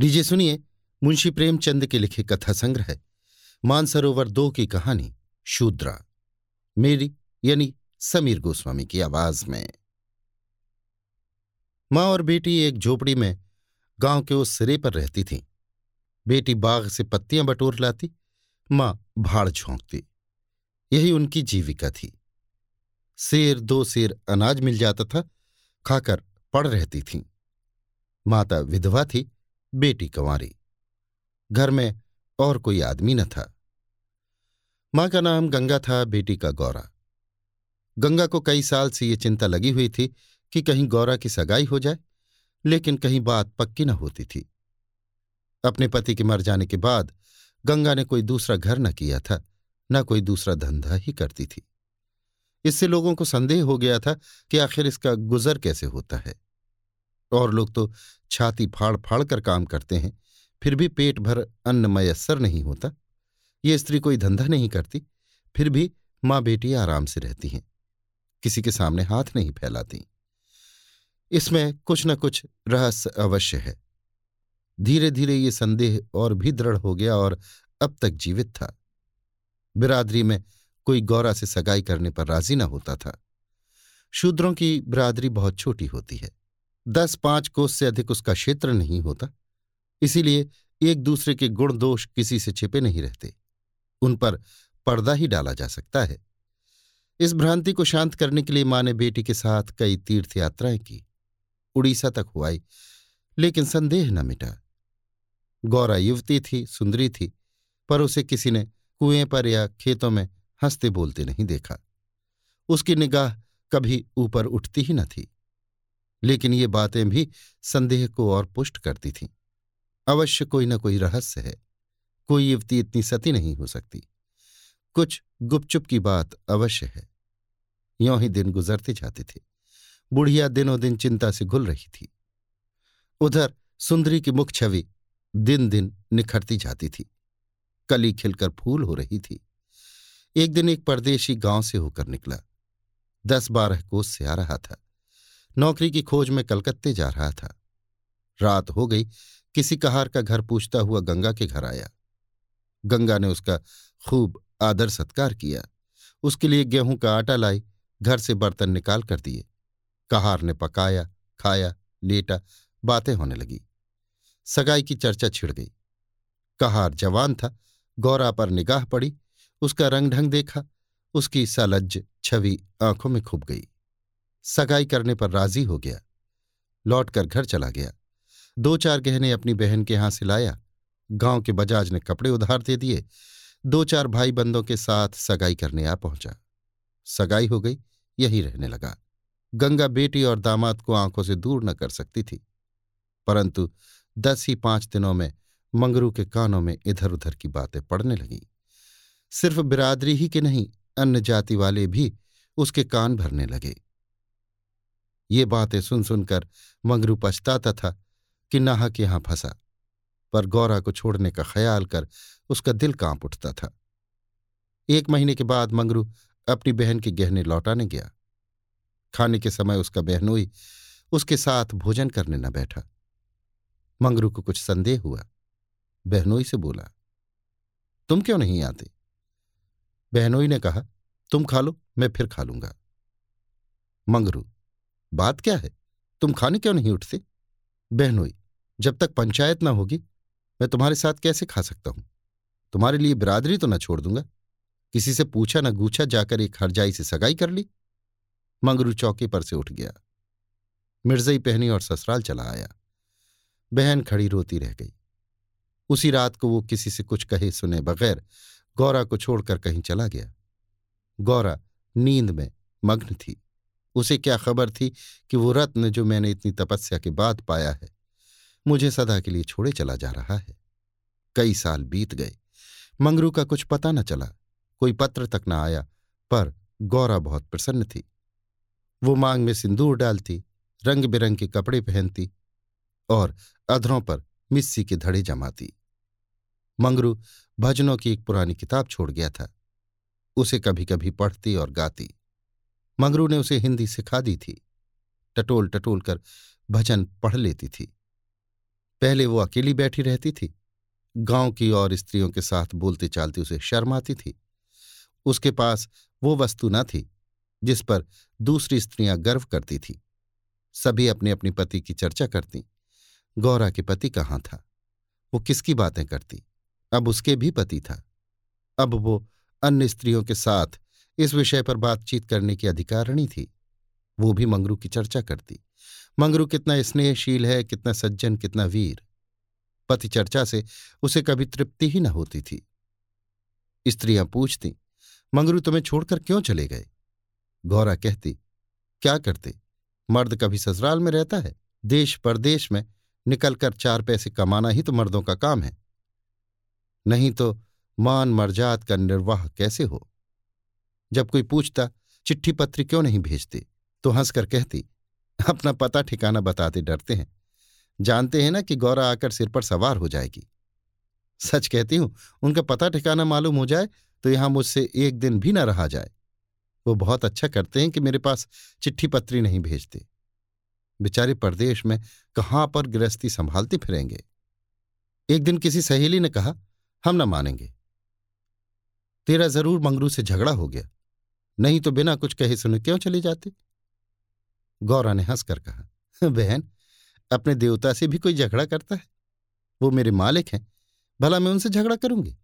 लीजिए सुनिए, मुंशी प्रेमचंद के लिखे कथा संग्रह मानसरोवर दो की कहानी, शूद्रा। मेरी, यानी समीर गोस्वामी की आवाज़ में। माँ और बेटी एक झोपड़ी में गाँव के उस सिरे पर रहती थीं। बेटी बाग से पत्तियाँ बटोर लाती, माँ भाड़ झोंकती। यही उनकी जीविका थी। शेर, दो शेर अनाज मिल जाता था, खाकर पड़ रहती थीं। माता विधवा थी बेटी कंवारी। घर में और कोई आदमी न था। माँ का नाम गंगा था, बेटी का गौरा। गंगा को कई साल से ये चिंता लगी हुई थी कि कहीं गौरा की सगाई हो जाए, लेकिन कहीं बात पक्की न होती थी। अपने पति के मर जाने के बाद गंगा ने कोई दूसरा घर न किया था, न कोई दूसरा धंधा ही करती थी। इससे लोगों को संदेह हो गया था कि आखिर इसका गुजर कैसे होता है। और लोग तो छाती फाड़ फाड़ कर काम करते हैं। फिर भी पेट भर अन्न मयसर नहीं होता। ये स्त्री कोई धंधा नहीं करती। फिर भी माँ बेटी आराम से रहती हैं। किसी के सामने हाथ नहीं फैलाती। इसमें कुछ न कुछ रहस्य अवश्य है। धीरे धीरे ये संदेह और भी दृढ़ हो गया और अब तक जीवित था। बिरादरी में कोई गौरा से सगाई करने पर राज़ी न होता था। शूद्रों की बिरादरी बहुत छोटी होती है। दस पाँच कोस से अधिक उसका क्षेत्र नहीं होता। इसीलिए एक दूसरे के गुण दोष किसी से छिपे नहीं रहते। उन पर पर्दा ही डाला जा सकता है। इस भ्रांति को शांत करने के लिए माँ ने बेटी के साथ कई तीर्थ यात्राएँ की। उड़ीसा तक हुआई लेकिन संदेह न मिटा। गौरा युवती थी, सुंदरी थी, पर उसे किसी ने कुएँ पर या खेतों में हँसते बोलते नहीं देखा। उसकी निगाह कभी ऊपर उठती ही न थी। लेकिन ये बातें भी संदेह को और पुष्ट करती थीं। अवश्य कोई न कोई रहस्य है। कोई युवती इतनी सती नहीं हो सकती। कुछ गुपचुप की बात अवश्य है। यों ही दिन गुजरते जाते थे। बुढ़िया दिनों दिन चिंता से घुल रही थी। उधर सुंदरी की मुख छवि दिन दिन निखरती जाती थी। कली खिलकर फूल हो रही थी। एक दिन एक परदेशी गाँव से होकर निकला। दस बारह कोस से आ रहा था। नौकरी की खोज में कलकत्ते जा रहा था। रात हो गई, किसी कहार का घर पूछता हुआ गंगा के घर आया। गंगा ने उसका खूब आदर सत्कार किया। उसके लिए गेहूँ का आटा लाई, घर से बर्तन निकाल कर दिए। कहार ने पकाया, खाया, लेटा, बातें होने लगी। सगाई की चर्चा छिड़ गई। कहार जवान था, गौरा पर निगाह पड़ी, उसका रंग ढंग देखा, उसकी सलज्ज छवि आँखों में खुब गई। सगाई करने पर राज़ी हो गया। लौटकर घर चला गया। दो चार गहने अपनी बहन के यहाँ से लाया। गाँव के बजाज ने कपड़े उधार दे दिए। दो चार भाई बंदों के साथ सगाई करने आ पहुँचा। सगाई हो गई, यही रहने लगा। गंगा बेटी और दामाद को आँखों से दूर न कर सकती थी। परंतु दस ही पाँच दिनों में मंगरू के कानों में इधर उधर की बातें पड़ने लगीं। सिर्फ़ बिरादरी ही के नहीं, अन्य जाति वाले भी उसके कान भरने लगे। ये बातें सुन सुनकर मंगरू पछताता था कि नाहक यहाँ फंसा, पर गौरा को छोड़ने का ख्याल कर उसका दिल काँप उठता था। एक महीने के बाद मंगरू अपनी बहन के गहने लौटाने गया। खाने के समय उसका बहनोई उसके साथ भोजन करने न बैठा। मंगरू को कुछ संदेह हुआ। बहनोई से बोला, तुम क्यों नहीं आते? बहनोई ने कहा, तुम खा लो, मैं फिर खा लूँगा। मंगरू बात क्या है? तुम खाने क्यों नहीं उठते? बहनोई जब तक पंचायत ना होगी, मैं तुम्हारे साथ कैसे खा सकता हूँ? तुम्हारे लिए बिरादरी तो ना छोड़ दूँगा। किसी से पूछा ना गूछा, जाकर एक हरजाई से सगाई कर ली। मंगरू चौकी पर से उठ गया। मिर्जई पहनी और ससुराल चला आया। बहन खड़ी रोती रह गई। उसी रात को वो किसी से कुछ कहे सुने बगैर गौरा को छोड़कर कहीं चला गया। गौरा, नींद में मग्न थी। उसे क्या खबर थी कि वो रत्न जो मैंने इतनी तपस्या के बाद पाया है, मुझे सदा के लिए छोड़े चला जा रहा है। कई साल बीत गए। मंगरू का कुछ पता न चला। कोई पत्र तक न आया, पर गौरा बहुत प्रसन्न थी। वो मांग में सिंदूर डालती रंग बिरंग के कपड़े पहनती और अधरों पर मिस्सी के धड़े जमाती। मंगरू भजनों की एक पुरानी किताब छोड़ गया था। उसे कभी कभी पढ़ती और गाती। मंगरू ने उसे हिंदी सिखा दी थी। टटोल टटोल कर भजन पढ़ लेती थी। पहले वो अकेली बैठी रहती थी। गाँव की और स्त्रियों के साथ बोलते चालते उसे शर्म आती थी। उसके पास वो वस्तु न थी, जिस पर दूसरी स्त्रियाँ गर्व करती थी। सभी अपने अपने पति की चर्चा करती। गौरा के पति कहाँ था? वो किसकी बातें करती? अब उसके भी पति था। अब वो अन्य स्त्रियों के साथ इस विषय पर बातचीत करने की अधिकारिणी थी। वो भी मंगरू की चर्चा करती। मंगरू कितना स्नेहशील है, कितना सज्जन, कितना वीर। पति चर्चा से उसे कभी तृप्ति ही न होती थी। स्त्रियाँ पूछती, मंगरू, तुम्हें छोड़कर क्यों चले गए? गौरा कहती, क्या करते? मर्द कभी ससुराल में रहता है? देश परदेश में निकलकर चार पैसे कमाना ही तो मर्दों का काम है। नहीं तो मान मर्जात का निर्वाह कैसे हो? जब कोई पूछता, चिट्ठी पत्री क्यों नहीं भेजते? तो हंसकर कहती, अपना पता ठिकाना बताते डरते हैं। जानते हैं ना कि गौरा आकर सिर पर सवार हो जाएगी। सच कहती हूँ, उनका पता ठिकाना मालूम हो जाए तो यहाँ मुझसे एक दिन भी ना रहा जाए। वो बहुत अच्छा करते हैं कि मेरे पास चिट्ठी पत्री नहीं भेजते। बेचारे परदेश में कहाँ पर गृहस्थी संभालते फिरेंगे? एक दिन किसी सहेली ने कहा, हम न मानेंगे। तेरा ज़रूर मंगरू से झगड़ा हो गया। नहीं तो बिना कुछ कहे सुने क्यों चले जाते? गौरा ने हंसकर कहा बहन, अपने देवता से भी कोई झगड़ा करता है? वो मेरे मालिक हैं, भला मैं उनसे झगड़ा करूँगी?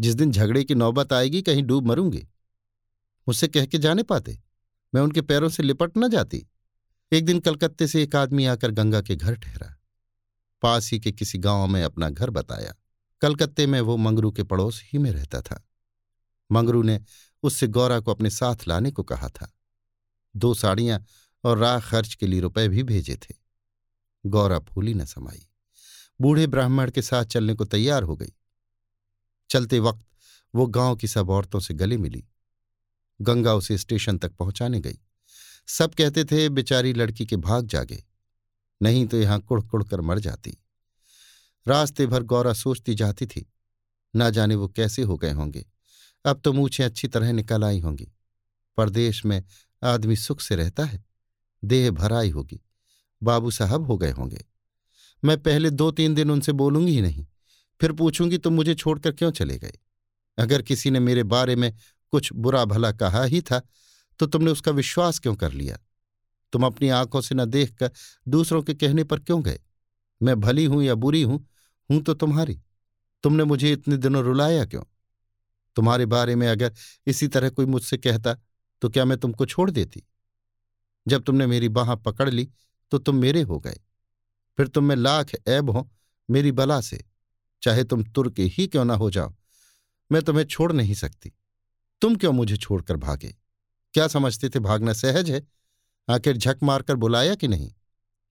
जिस दिन झगड़े की नौबत आएगी, कहीं डूब मरूँगी। मुझसे कह के जाने पाते, मैं उनके पैरों से लिपट न जाती। एक दिन कलकत्ते से एक आदमी आकर गंगा के घर ठहरा। पास ही के किसी गाँव में अपना घर बताया। कलकत्ते में वो मंगरू के पड़ोस ही में रहता था। मंगरू ने उससे गौरा को अपने साथ लाने को कहा था। दो साड़ियाँ और राह खर्च के लिए रुपए भी भेजे थे। गौरा फूली न समाई। बूढ़े ब्राह्मण के साथ चलने को तैयार हो गई। चलते वक्त वो गाँव की सब औरतों से गले मिली। गंगा उसे स्टेशन तक पहुँचाने गई। सब कहते थे, बेचारी लड़की के भाग जागे। नहीं तो यहाँ कुड़ कुड़ कर मर जाती। रास्ते भर गौरा सोचती जाती थी, ना जाने वो कैसे हो गए होंगे? अब तो मूछें अच्छी तरह निकल आई होंगी। परदेश में आदमी सुख से रहता है, देह भराई होगी। बाबू साहब हो गए होंगे। मैं पहले दो तीन दिन उनसे बोलूँगी ही नहीं, फिर पूछूँगी तुम मुझे छोड़कर क्यों चले गए? अगर किसी ने मेरे बारे में कुछ बुरा भला कहा ही था तो तुमने उसका विश्वास क्यों कर लिया? तुम अपनी आँखों से न देखकर दूसरों के कहने पर क्यों गए? मैं भली हूँ या बुरी हूँ हूँ तो तुम्हारी। तुमने मुझे इतने दिनों रुलाया क्यों? तुम्हारे बारे में अगर इसी तरह कोई मुझसे कहता तो क्या मैं तुमको छोड़ देती? जब तुमने मेरी बाह पकड़ ली तो तुम मेरे हो गए। फिर तुम में लाख ऐब हो मेरी बला से, चाहे तुम तुर्क ही क्यों ना हो जाओ। मैं तुम्हें छोड़ नहीं सकती। तुम क्यों मुझे छोड़कर भागे? क्या समझते थे भागना सहज है? आखिर झक मारकर बुलाया कि नहीं?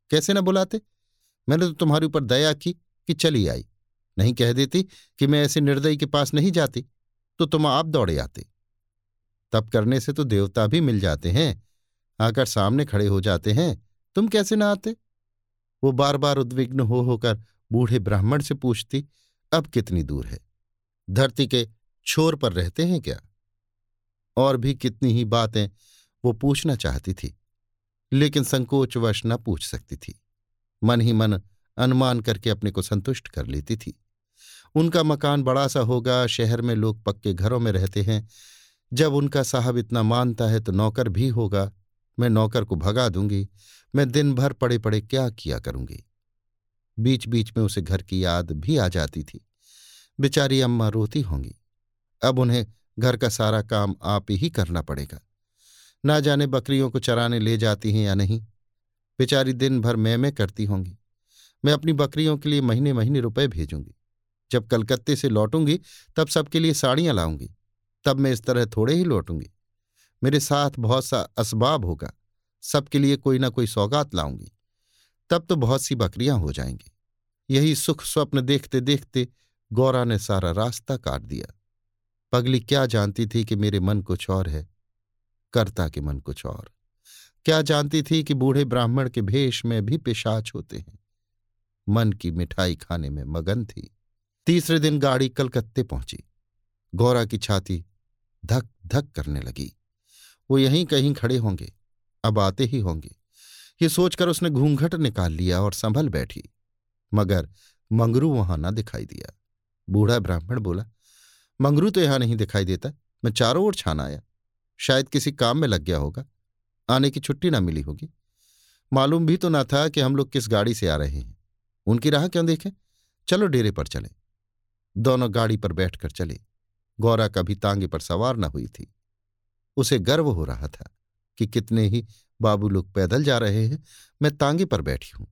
कैसे ना बुलाते? मैंने तो तुम्हारे ऊपर दया की कि चली आई। नहीं कह देती कि मैं ऐसे निर्दयी के पास नहीं जाती। तो तुम आप दौड़े आते। तब करने से तो देवता भी मिल जाते हैं। आकर सामने खड़े हो जाते हैं। तुम कैसे ना आते? वो बार बार उद्विग्न हो होकर बूढ़े ब्राह्मण से पूछती, अब कितनी दूर है? धरती के छोर पर रहते हैं क्या? और भी कितनी ही बातें वो पूछना चाहती थी, लेकिन संकोचवश न पूछ सकती थी। मन ही मन अनुमान करके अपने को संतुष्ट कर लेती थी। उनका मकान बड़ा सा होगा, शहर में लोग पक्के घरों में रहते हैं। जब उनका साहब इतना मानता है तो नौकर भी होगा। मैं नौकर को भगा दूँगी। मैं दिन भर पड़े पड़े क्या किया करूँगी? बीच बीच में उसे घर की याद भी आ जाती थी। बेचारी अम्मा रोती होंगी। अब उन्हें घर का सारा काम आप ही करना पड़ेगा। ना जाने बकरियों को चराने ले जाती हैं या नहीं। बेचारी दिन भर मैं मैं करती होंगी। मैं अपनी बकरियों के लिए महीने महीने रुपए भेजूँगी। जब कलकत्ते से लौटूँगी, तब सबके लिए साड़ियाँ लाऊँगी। तब मैं इस तरह थोड़े ही लौटूँगी। मेरे साथ बहुत सा असबाब होगा। सबके लिए कोई ना कोई सौगात लाऊँगी। तब तो बहुत सी बकरियाँ हो जाएँगी। यही सुख स्वप्न देखते देखते गौरा ने सारा रास्ता काट दिया। पगली क्या जानती थी कि मेरे मन कुछ और है? कर्ता के मन कुछ और। क्या जानती थी कि बूढ़े ब्राह्मण के भेष में भी पिशाच होते हैं? मन की मिठाई खाने में मगन थी। तीसरे दिन गाड़ी कलकत्ते पहुँची। गौरा की छाती धक धक करने लगी। वो यहीं कहीं खड़े होंगे, अब आते ही होंगे। ये सोचकर उसने घूंघट निकाल लिया और संभल बैठी, मगर मंगरू वहाँ ना दिखाई दिया। बूढ़ा ब्राह्मण बोला, मंगरू तो यहाँ नहीं दिखाई देता, मैं चारों ओर छान आया। शायद किसी काम में लग गया होगा, आने की छुट्टी ना मिली होगी। मालूम भी तो ना था कि हम लोग किस गाड़ी से आ रहे हैं। उनकी राह क्यों देखें? चलो डेरे पर चले। दोनों गाड़ी पर बैठकर चले। गौरा कभी तांगे पर सवार न हुई थी। उसे गर्व हो रहा था कि कितने ही बाबू लोग पैदल जा रहे हैं, मैं तांगे पर बैठी हूँ।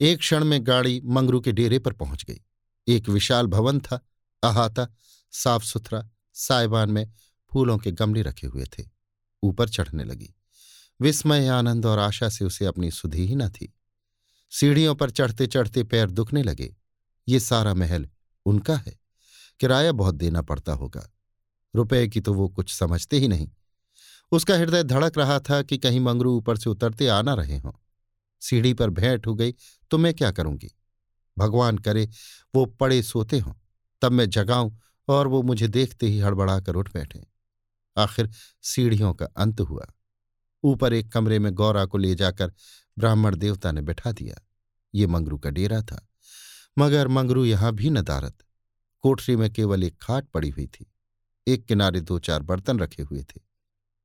एक क्षण में गाड़ी मंगरू के डेरे पर पहुँच गई। एक विशाल भवन था, अहाता साफ़ सुथरा साइबान में फूलों के गमले रखे हुए थे। ऊपर चढ़ने लगी। विस्मय, आनंद और आशा से उसे अपनी सुधी ही न थी। सीढ़ियों पर चढ़ते चढ़ते पैर दुखने लगे। ये सारा महल उनका है। किराया बहुत देना पड़ता होगा। रुपए की तो वो कुछ समझते ही नहीं। उसका हृदय धड़क रहा था कि कहीं मंगरू ऊपर से उतरते आ ना रहे हों। सीढ़ी पर भेंट हो गई तो मैं क्या करूँगी? भगवान करे, वो पड़े सोते हों, तब मैं जगाऊं और वो मुझे देखते ही हड़बड़ाकर उठ बैठे। आखिर सीढ़ियों का अंत हुआ। ऊपर एक कमरे में गौरा को ले जाकर ब्राह्मण देवता ने बैठा दिया। ये मंगरू का डेरा था, मगर मंगरू यहाँ भी नदारत कोठरी में केवल एक खाट पड़ी हुई थी। एक किनारे दो चार बर्तन रखे हुए थे।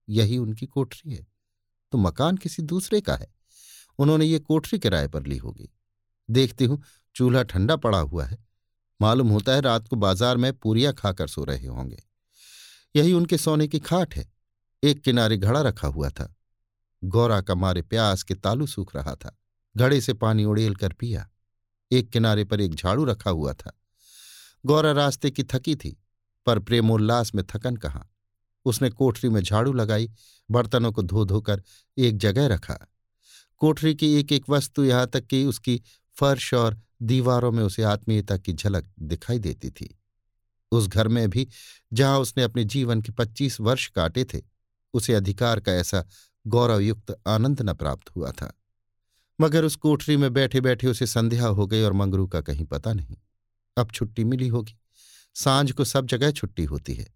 यही उनकी कोठरी है। तो मकान किसी दूसरे का है। उन्होंने ये कोठरी किराए पर ली होगी। देखती हूँ, चूल्हा ठंडा पड़ा हुआ है। मालूम होता है रात को बाज़ार में पूरियाँ खाकर सो रहे होंगे। यही उनके सोने की खाट है। एक किनारे घड़ा रखा हुआ था। गौरा का मारे प्यास के तालू सूख रहा था। घड़े से पानी उड़ेल कर पिया। एक किनारे पर एक झाड़ू रखा हुआ था। गौरा रास्ते की थकी थी, पर प्रेमोल्लास में थकन कहाँ। उसने कोठरी में झाड़ू लगाई, बर्तनों को धो धोकर एक जगह रखा। कोठरी की एक एक वस्तु यहाँ तक कि उसकी फर्श और दीवारों में उसे आत्मीयता की झलक दिखाई देती थी। उस घर में भी जहाँ उसने अपने जीवन के पच्चीस वर्ष काटे थे, उसे अधिकार का ऐसा गौरवयुक्त आनंद न प्राप्त हुआ था। मगर उस कोठरी में बैठे बैठे उसे संध्या हो गई और मंगरू का कहीं पता नहीं। अब छुट्टी मिली होगी। साँझ को सब जगह छुट्टी होती है।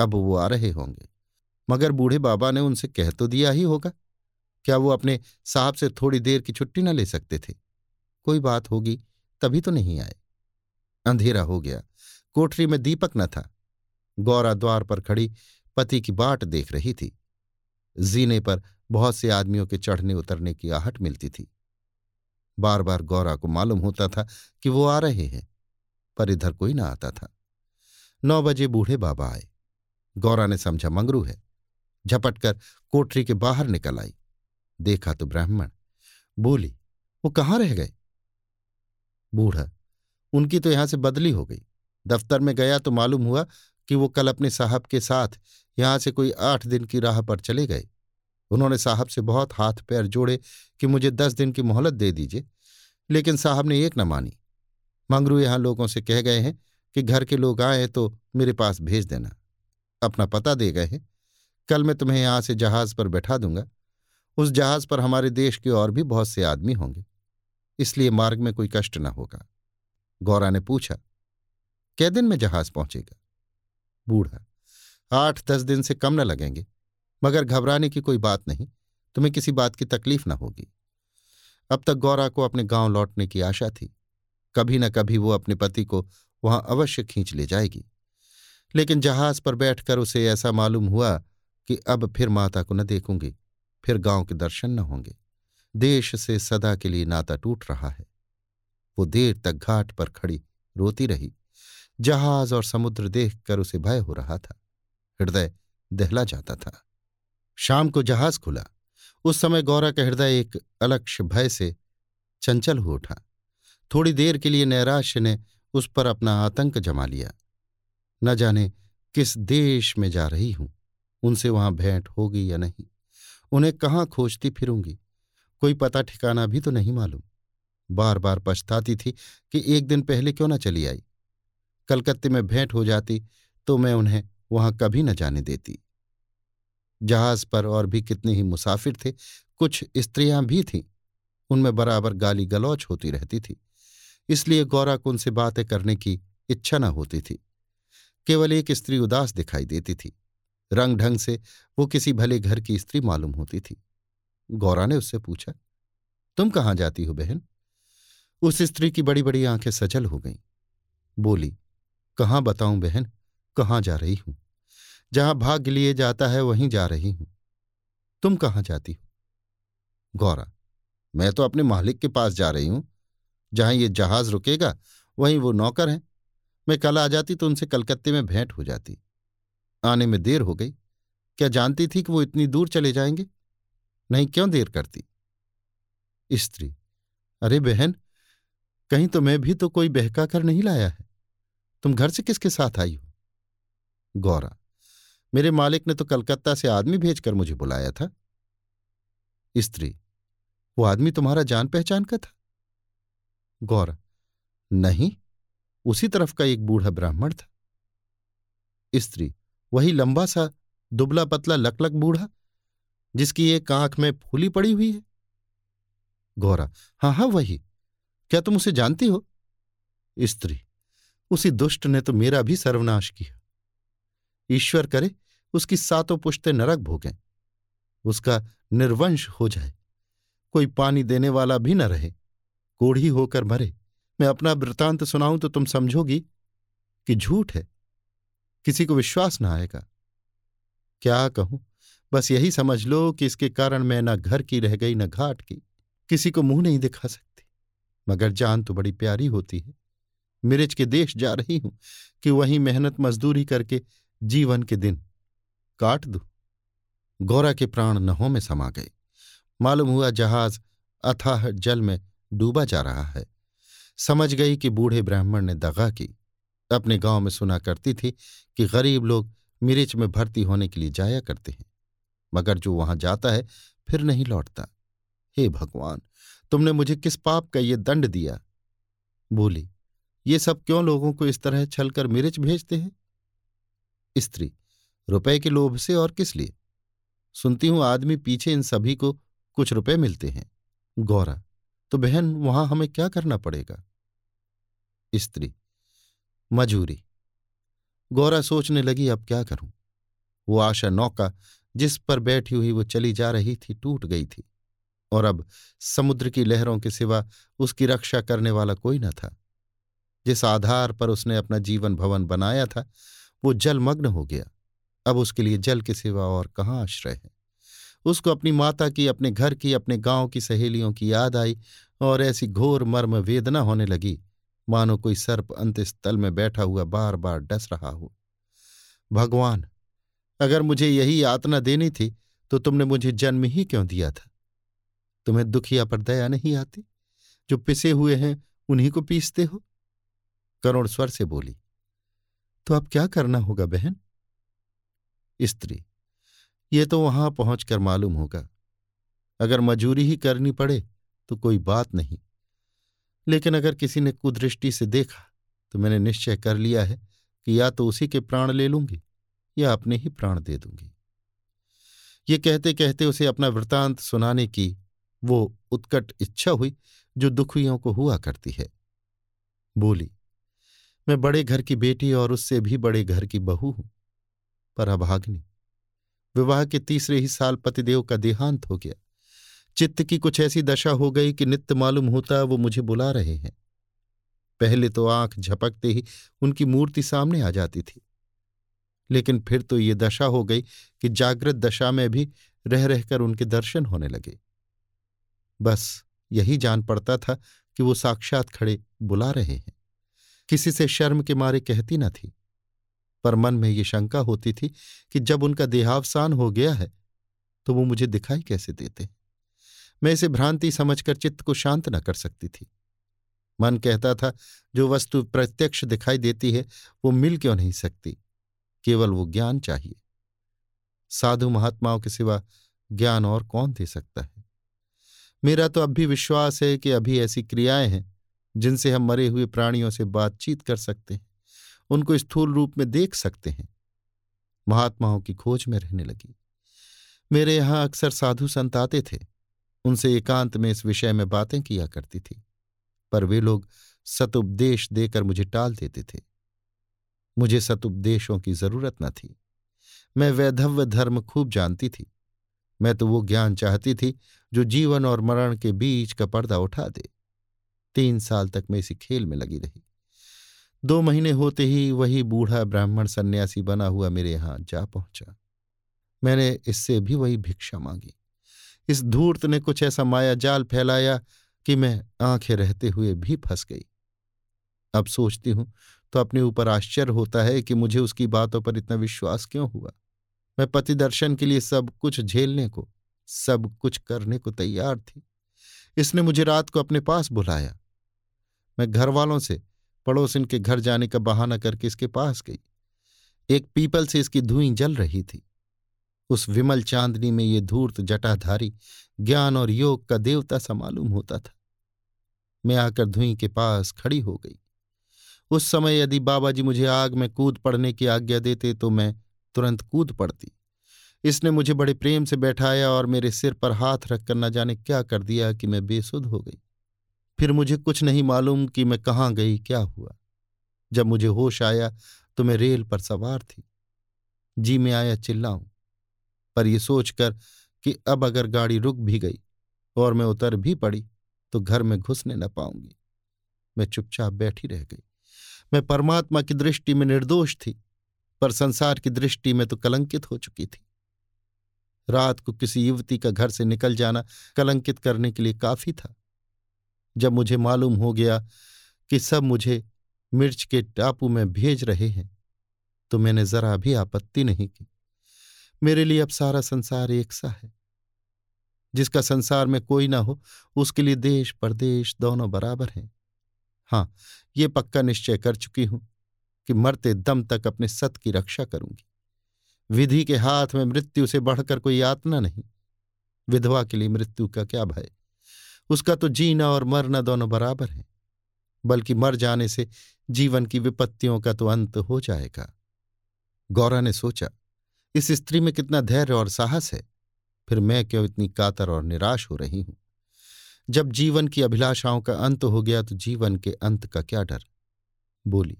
अब वो आ रहे होंगे। मगर बूढ़े बाबा ने उनसे कह तो दिया ही होगा। क्या वो अपने साहब से थोड़ी देर की छुट्टी न ले सकते थे? कोई बात होगी, तभी तो नहीं आए। अंधेरा हो गया। कोठरी में दीपक न था। गौरा द्वार पर खड़ी पति की बाट देख रही थी। जीने पर बहुत से आदमियों के चढ़ने उतरने की आहट मिलती थी। बार बार गौरा को मालूम होता था कि वो आ रहे हैं। पर इधर कोई ना आता था। नौ बजे बूढ़े बाबा आए। गौरा ने समझा, मंगरू है। झपटकर कोठरी के बाहर निकल आई। देखा तो ब्राह्मण। बोली, वो कहाँ रह गए? बूढ़ा, उनकी तो यहाँ से बदली हो गई। दफ्तर में गया तो मालूम हुआ कि वो कल अपने साहब के साथ यहाँ से कोई आठ दिन की राह पर चले गए। उन्होंने साहब से बहुत हाथ पैर जोड़े कि मुझे दस दिन की मोहलत दे दीजिए, लेकिन साहब ने एक न मानी। मंगरू यहाँ लोगों से कह गए हैं कि घर के लोग आए तो मेरे पास भेज देना। अपना पता दे गए हैं। कल मैं तुम्हें यहाँ से जहाज़ पर बैठा दूँगा। उस जहाज़ पर हमारे देश के और भी बहुत से आदमी होंगे। इसलिए मार्ग में कोई कष्ट न होगा। गौरा ने पूछा कै दिन में जहाज़ पहुंचेगा? बूढ़ा, आठ दस दिन से कम न लगेंगे। मगर घबराने की कोई बात नहीं। तुम्हें किसी बात की तकलीफ़ न होगी। अब तक गौरा को अपने गाँव लौटने की आशा थी। कभी न कभी वो अपने पति को वहाँ अवश्य खींच ले जाएगी। लेकिन जहाज़ पर बैठकर उसे ऐसा मालूम हुआ कि अब फिर माता को न देखूँगी, फिर गाँव के दर्शन न होंगे। देश से सदा के लिए नाता टूट रहा है। वो देर तक घाट पर खड़ी रोती रही। जहाज़ और समुद्र देखकर उसे भय हो रहा था। हृदय दहला जाता था। शाम को जहाज़ खुला। उस समय गौरा का हृदय एक अलक्ष भय से चंचल हो उठा। थोड़ी देर के लिए नैराश्य ने उस पर अपना आतंक जमा लिया। न जाने किस देश में जा रही हूँ, उनसे वहाँ भेंट होगी या नहीं। उन्हें कहाँ खोजती फिरूँगी? कोई पता ठिकाना भी तो नहीं मालूम। बार बार पछताती थी कि एक दिन पहले क्यों न चली आई। कलकत्ते में भेंट हो जाती तो मैं उन्हें वहाँ कभी न जाने देती। जहाज़ पर और भी कितने ही मुसाफिर थे, कुछ स्त्रियाँ भी थीं। उनमें बराबर गाली गलौच होती रहती थी। इसलिए गौरा को उनसे बातें करने की इच्छा न होती थी। केवल एक स्त्री उदास दिखाई देती थी। रंग ढंग से वो किसी भले घर की स्त्री मालूम होती थी। गौरा ने उससे पूछा, तुम कहाँ जाती हो बहन? उस स्त्री की बड़ी बड़ी आँखें सजल हो गईं। बोली, कहाँ बताऊँ बहन, कहाँ जा रही हूँ? जहाँ भाग्य लिए जाता है वहीं जा रही हूँ। तुम कहाँ जाती हो? गौरा, मैं तो अपने मालिक के पास जा रही हूँ। जहाँ ये जहाज़ रुकेगा, वहीं वो नौकर हैं। मैं कल आ जाती तो उनसे कलकत्ते में भेंट हो जाती। आने में देर हो गई। क्या जानती थी कि वो इतनी दूर चले जाएँगे? नहीं, क्यों देर करती? स्त्री, अरे बहन, कहीं तो मैं भी तो कोई बहका कर नहीं लाया है। तुम घर से किसके साथ आई हो? गौरा, मेरे मालिक ने तो कलकत्ता से आदमी भेजकर मुझे बुलाया था। स्त्री, वो आदमी तुम्हारा जान पहचान का था? गौरा, नहीं, उसी तरफ़ का एक बूढ़ा ब्राह्मण था। स्त्री, वही लंबा सा, दुबला पतला लकलक बूढ़ा, जिसकी एक आँख में फूली पड़ी हुई है। गौरा, हाँ हाँ, वही, क्या तुम उसे जानती हो? स्त्री, उसी दुष्ट ने तो मेरा भी सर्वनाश किया। ईश्वर करे, उसकी सातों पुश्ते नरक भोगें, उसका निर्वंश हो जाए, कोई पानी देने वाला भी न रहे। कोढ़ी होकर मरे। मैं अपना वृतांत सुनाऊं तो तुम समझोगी कि झूठ है। किसी को विश्वास न आएगा। क्या कहूँ? बस यही समझ लो कि इसके कारण मैं न घर की रह गई, न घाट की। किसी को मुँह नहीं दिखा सकती। मगर जान तो बड़ी प्यारी होती है। मिर्च के देश जा रही हूँ कि वहीं मेहनत मजदूरी करके जीवन के दिन काट दू। गौरा के प्राण नहों में समा गए। मालूम हुआ जहाज़ अथाह जल में डूबा जा रहा है। समझ गई कि बूढ़े ब्राह्मण ने दगा की। अपने गाँव में सुना करती थी कि गरीब लोग मिर्च में भर्ती होने के लिए जाया करते हैं। मगर जो वहाँ जाता है, फिर नहीं लौटता। हे भगवान, तुमने मुझे किस पाप का ये दंड दिया? बोली, ये सब क्यों लोगों को इस तरह छलकर मिर्च भेजते हैं? स्त्री, रुपए के लोभ से और किस लिए? सुनती हूँ आदमी पीछे इन सभी को कुछ रुपए मिलते हैं। गौरा तो बहन, वहाँ हमें क्या करना पड़ेगा? स्त्री, मजूरी। गौरा सोचने लगी, अब क्या करूँ? वो आशा नौका, जिस पर बैठी हुई वो चली जा रही थी, टूट गई थी। और अब समुद्र की लहरों के सिवा उसकी रक्षा करने वाला कोई न था। जिस आधार पर उसने अपना जीवन भवन बनाया था, वो जलमग्न हो गया। अब उसके लिए जल के सिवा और कहाँ आश्रय है? उसको अपनी माता की, अपने घर की, अपने गाँव की सहेलियों की याद आई और ऐसी घोर मर्म वेदना होने लगी। मानो कोई सर्प अंत स्थल में बैठा हुआ बार बार डस रहा हो। भगवान, अगर मुझे यही यातना देनी थी तो तुमने मुझे जन्म ही क्यों दिया था? तुम्हें दुखिया पर दया नहीं आती? जो पिसे हुए हैं, उन्हीं को पीसते हो? करुण स्वर से बोली तो अब क्या करना होगा बहन? स्त्री ये तो वहाँ पहुंचकर मालूम होगा। अगर मजूरी ही करनी पड़े तो कोई बात नहीं। लेकिन अगर किसी ने कुदृष्टि से देखा तो मैंने निश्चय कर लिया है कि या तो उसी के प्राण ले लूँगी, या अपने ही प्राण दे दूँगी। ये कहते कहते उसे अपना वृतांत सुनाने की वो उत्कट इच्छा हुई, जो दुखियों को हुआ करती है। बोली, मैं बड़े घर की बेटी और उससे भी बड़े घर की बहू हूँ, पर अभाग्नि विवाह के तीसरे ही साल पतिदेव का देहांत हो गया। चित्त की कुछ ऐसी दशा हो गई कि नित्य मालूम होता वो मुझे बुला रहे हैं। पहले तो आँख झपकते ही उनकी मूर्ति सामने आ जाती थी। लेकिन फिर तो ये दशा हो गई कि जागृत दशा में भी रह रहकर उनके दर्शन होने लगे। बस यही जान पड़ता था कि वो साक्षात खड़े बुला रहे हैं। किसी से शर्म के मारे कहती न थी। पर मन में ये शंका होती थी कि जब उनका देहावसान हो गया है तो वो मुझे दिखाई कैसे देते? मैं इसे भ्रांति समझकर चित्त को शांत न कर सकती थी। मन कहता था, जो वस्तु प्रत्यक्ष दिखाई देती है, वो मिल क्यों नहीं सकती? केवल वो ज्ञान चाहिए। साधु महात्माओं के सिवा ज्ञान और कौन दे सकता है? मेरा तो अब भी विश्वास है कि अभी ऐसी क्रियाएँ हैं, जिनसे हम मरे हुए प्राणियों से बातचीत कर सकते हैं। उनको स्थूल रूप में देख सकते हैं। महात्माओं की खोज में रहने लगी। मेरे यहाँ अक्सर साधु संत आते थे। उनसे एकांत में इस विषय में बातें किया करती थी। पर वे लोग सतुपदेश देकर मुझे टाल देते थे। मुझे सतुपदेशों की ज़रूरत न थी। मैं वैधव्य धर्म खूब जानती थी। मैं तो वो ज्ञान चाहती थी जो जीवन और मरण के बीच का पर्दा उठा दे। तीन साल तक मैं इसी खेल में लगी रही। दो महीने होते ही वही बूढ़ा ब्राह्मण सन्यासी बना हुआ मेरे यहाँ जा पहुँचा। मैंने इससे भी वही भिक्षा मांगी। इस धूर्त ने कुछ ऐसा माया जाल फैलाया कि मैं आँखें रहते हुए भी फंस गई। अब सोचती हूँ तो अपने ऊपर आश्चर्य होता है कि मुझे उसकी बातों पर इतना विश्वास क्यों हुआ? मैं पति दर्शन के लिए सब कुछ झेलने को, सब कुछ करने को तैयार थी। इसने मुझे रात को अपने पास बुलाया। मैं घर वालों से पड़ोसिन के घर जाने का बहाना करके इसके पास गई। एक पीपल से इसकी धुई जल रही थी। उस विमल चांदनी में ये धूर्त जटाधारी ज्ञान और योग का देवता सा मालूम होता था। मैं आकर धुई के पास खड़ी हो गई। उस समय यदि बाबा जी मुझे आग में कूद पड़ने की आज्ञा देते तो मैं तुरंत कूद पड़ती। इसने मुझे बड़े प्रेम से बैठाया और मेरे सिर पर हाथ रखकर न जाने क्या कर दिया कि मैं बेसुध हो गई। फिर मुझे कुछ नहीं मालूम कि मैं कहाँ गई, क्या हुआ। जब मुझे होश आया तो मैं रेल पर सवार थी। जी, में आया चिल्लाऊं, पर यह सोचकर कि अब अगर गाड़ी रुक भी गई और मैं उतर भी पड़ी तो घर में घुसने न पाऊँगी। मैं चुपचाप बैठी रह गई। मैं परमात्मा की दृष्टि में निर्दोष थी, पर संसार की दृष्टि में तो कलंकित हो चुकी थी। रात को किसी युवती का घर से निकल जाना कलंकित करने के लिए काफ़ी था। जब मुझे मालूम हो गया कि सब मुझे मिर्च के टापू में भेज रहे हैं तो मैंने जरा भी आपत्ति नहीं की। मेरे लिए अब सारा संसार एक सा है, जिसका संसार में कोई ना हो, उसके लिए देश, परदेश दोनों बराबर हैं। हाँ, ये पक्का निश्चय कर चुकी हूँ कि मरते दम तक अपने सत की रक्षा करूँगी। विधि के हाथ में मृत्यु से बढ़कर कोई यातना नहीं। विधवा के लिए मृत्यु का क्या भय? उसका तो जीना और मरना दोनों बराबर है, बल्कि मर जाने से जीवन की विपत्तियों का तो अंत हो जाएगा। गौरा ने सोचा, इस स्त्री में कितना धैर्य और साहस है, फिर मैं क्यों इतनी कातर और निराश हो रही हूँ? जब जीवन की अभिलाषाओं का अंत हो गया तो जीवन के अंत का क्या डर? बोली,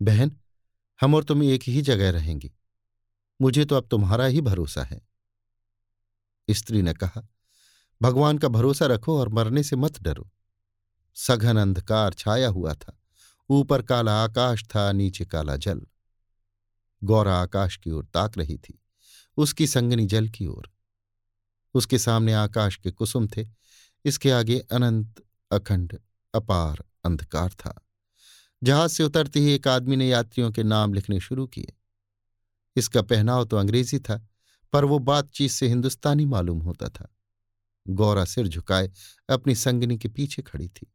बहन, हम और तुम एक ही जगह रहेंगी, मुझे तो अब तुम्हारा ही भरोसा है। स्त्री ने कहा भगवान का भरोसा रखो और मरने से मत डरो। सघन अंधकार छाया हुआ था। ऊपर काला आकाश था, नीचे काला जल। गौरा आकाश की ओर ताक रही थी। उसकी संगनी जल की ओर। उसके सामने आकाश के कुसुम थे। इसके आगे अनंत, अखंड, अपार अंधकार था। जहाज़ से उतरते ही एक आदमी ने यात्रियों के नाम लिखने शुरू किए। इसका पहनाव तो अंग्रेज़ी था, पर वो बातचीत से हिंदुस्तानी मालूम होता था। गौरा सिर झुकाए, अपनी संगनी के पीछे खड़ी थी।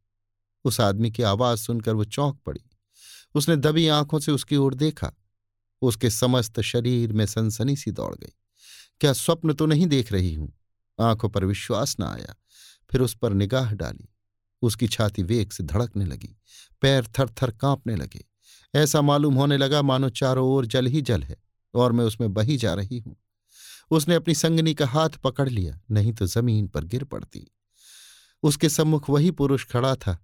उस आदमी की आवाज़ सुनकर वो चौंक पड़ी। उसने दबी आँखों से उसकी ओर देखा। उसके समस्त शरीर में सनसनी सी दौड़ गई। क्या स्वप्न तो नहीं देख रही हूँ? आँखों पर विश्वास न आया। फिर उस पर निगाह डाली। उसकी छाती वेग से धड़कने लगी। पैर थर थर कांपने लगे। ऐसा मालूम होने लगा मानो चारों ओर जल ही जल है और मैं उसमें बही जा रही हूँ। उसने अपनी संगनी का हाथ पकड़ लिया, नहीं तो ज़मीन पर गिर पड़ती। उसके सम्मुख वही पुरुष खड़ा था,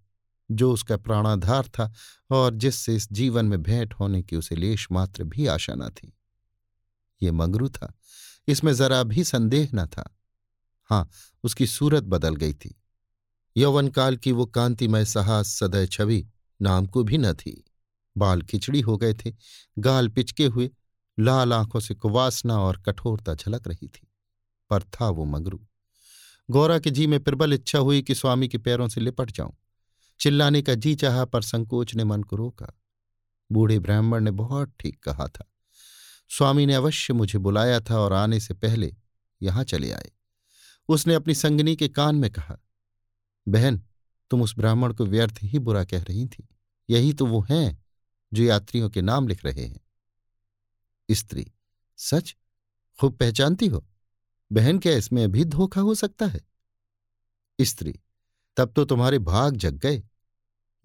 जो उसका प्राणाधार था और जिससे इस जीवन में भेंट होने की उसे लेश मात्र भी आशा न थी। ये मंगरू था, इसमें जरा भी संदेह न था। हाँ, उसकी सूरत बदल गई थी। यौवन काल की वो कांतिमय साहस सदय छवि नाम को भी न थी। बाल खिचड़ी हो गए थे, गाल पिचके हुए लाल आँखों से कुवासना और कठोरता झलक रही थी, पर था वो मगरू। गौरा के जी में प्रबल इच्छा हुई कि स्वामी के पैरों से लिपट जाऊँ। चिल्लाने का जी चाहा, पर संकोच ने मन को रोका। बूढ़े ब्राह्मण ने बहुत ठीक कहा था। स्वामी ने अवश्य मुझे बुलाया था और आने से पहले यहाँ चले आए। उसने अपनी संगनी के कान में कहा, बहन, तुम उस ब्राह्मण को व्यर्थ ही बुरा कह रही थी। यही तो वो हैं जो यात्रियों के नाम लिख रहे हैं। स्त्री, सच? खूब पहचानती हो? बहन क्या इसमें भी धोखा हो सकता है? स्त्री, तब तो तुम्हारे भाग जग गए।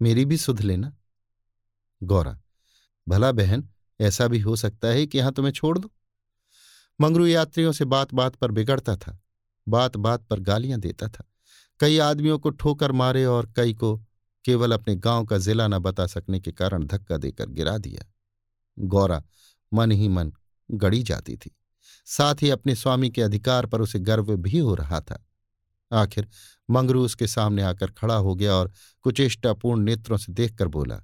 मेरी भी सुध लेना। गौरा, भला बहन, ऐसा भी हो सकता है कि यहाँ तुम्हें छोड़ दो? मंगरू यात्रियों से बात बात पर बिगड़ता था बात बात पर गालियाँ देता था। कई आदमियों को ठोकर मारे और कई को केवल अपने गाँव का जिला न बता सकने के कारण धक्का देकर गिरा दिया। गौरा मन ही मन गड़ी जाती थी। साथ ही अपने स्वामी के अधिकार पर उसे गर्व भी हो रहा था। आखिर मंगरू उसके सामने आकर खड़ा हो गया और कुचेष्टापूर्ण नेत्रों से देखकर बोला,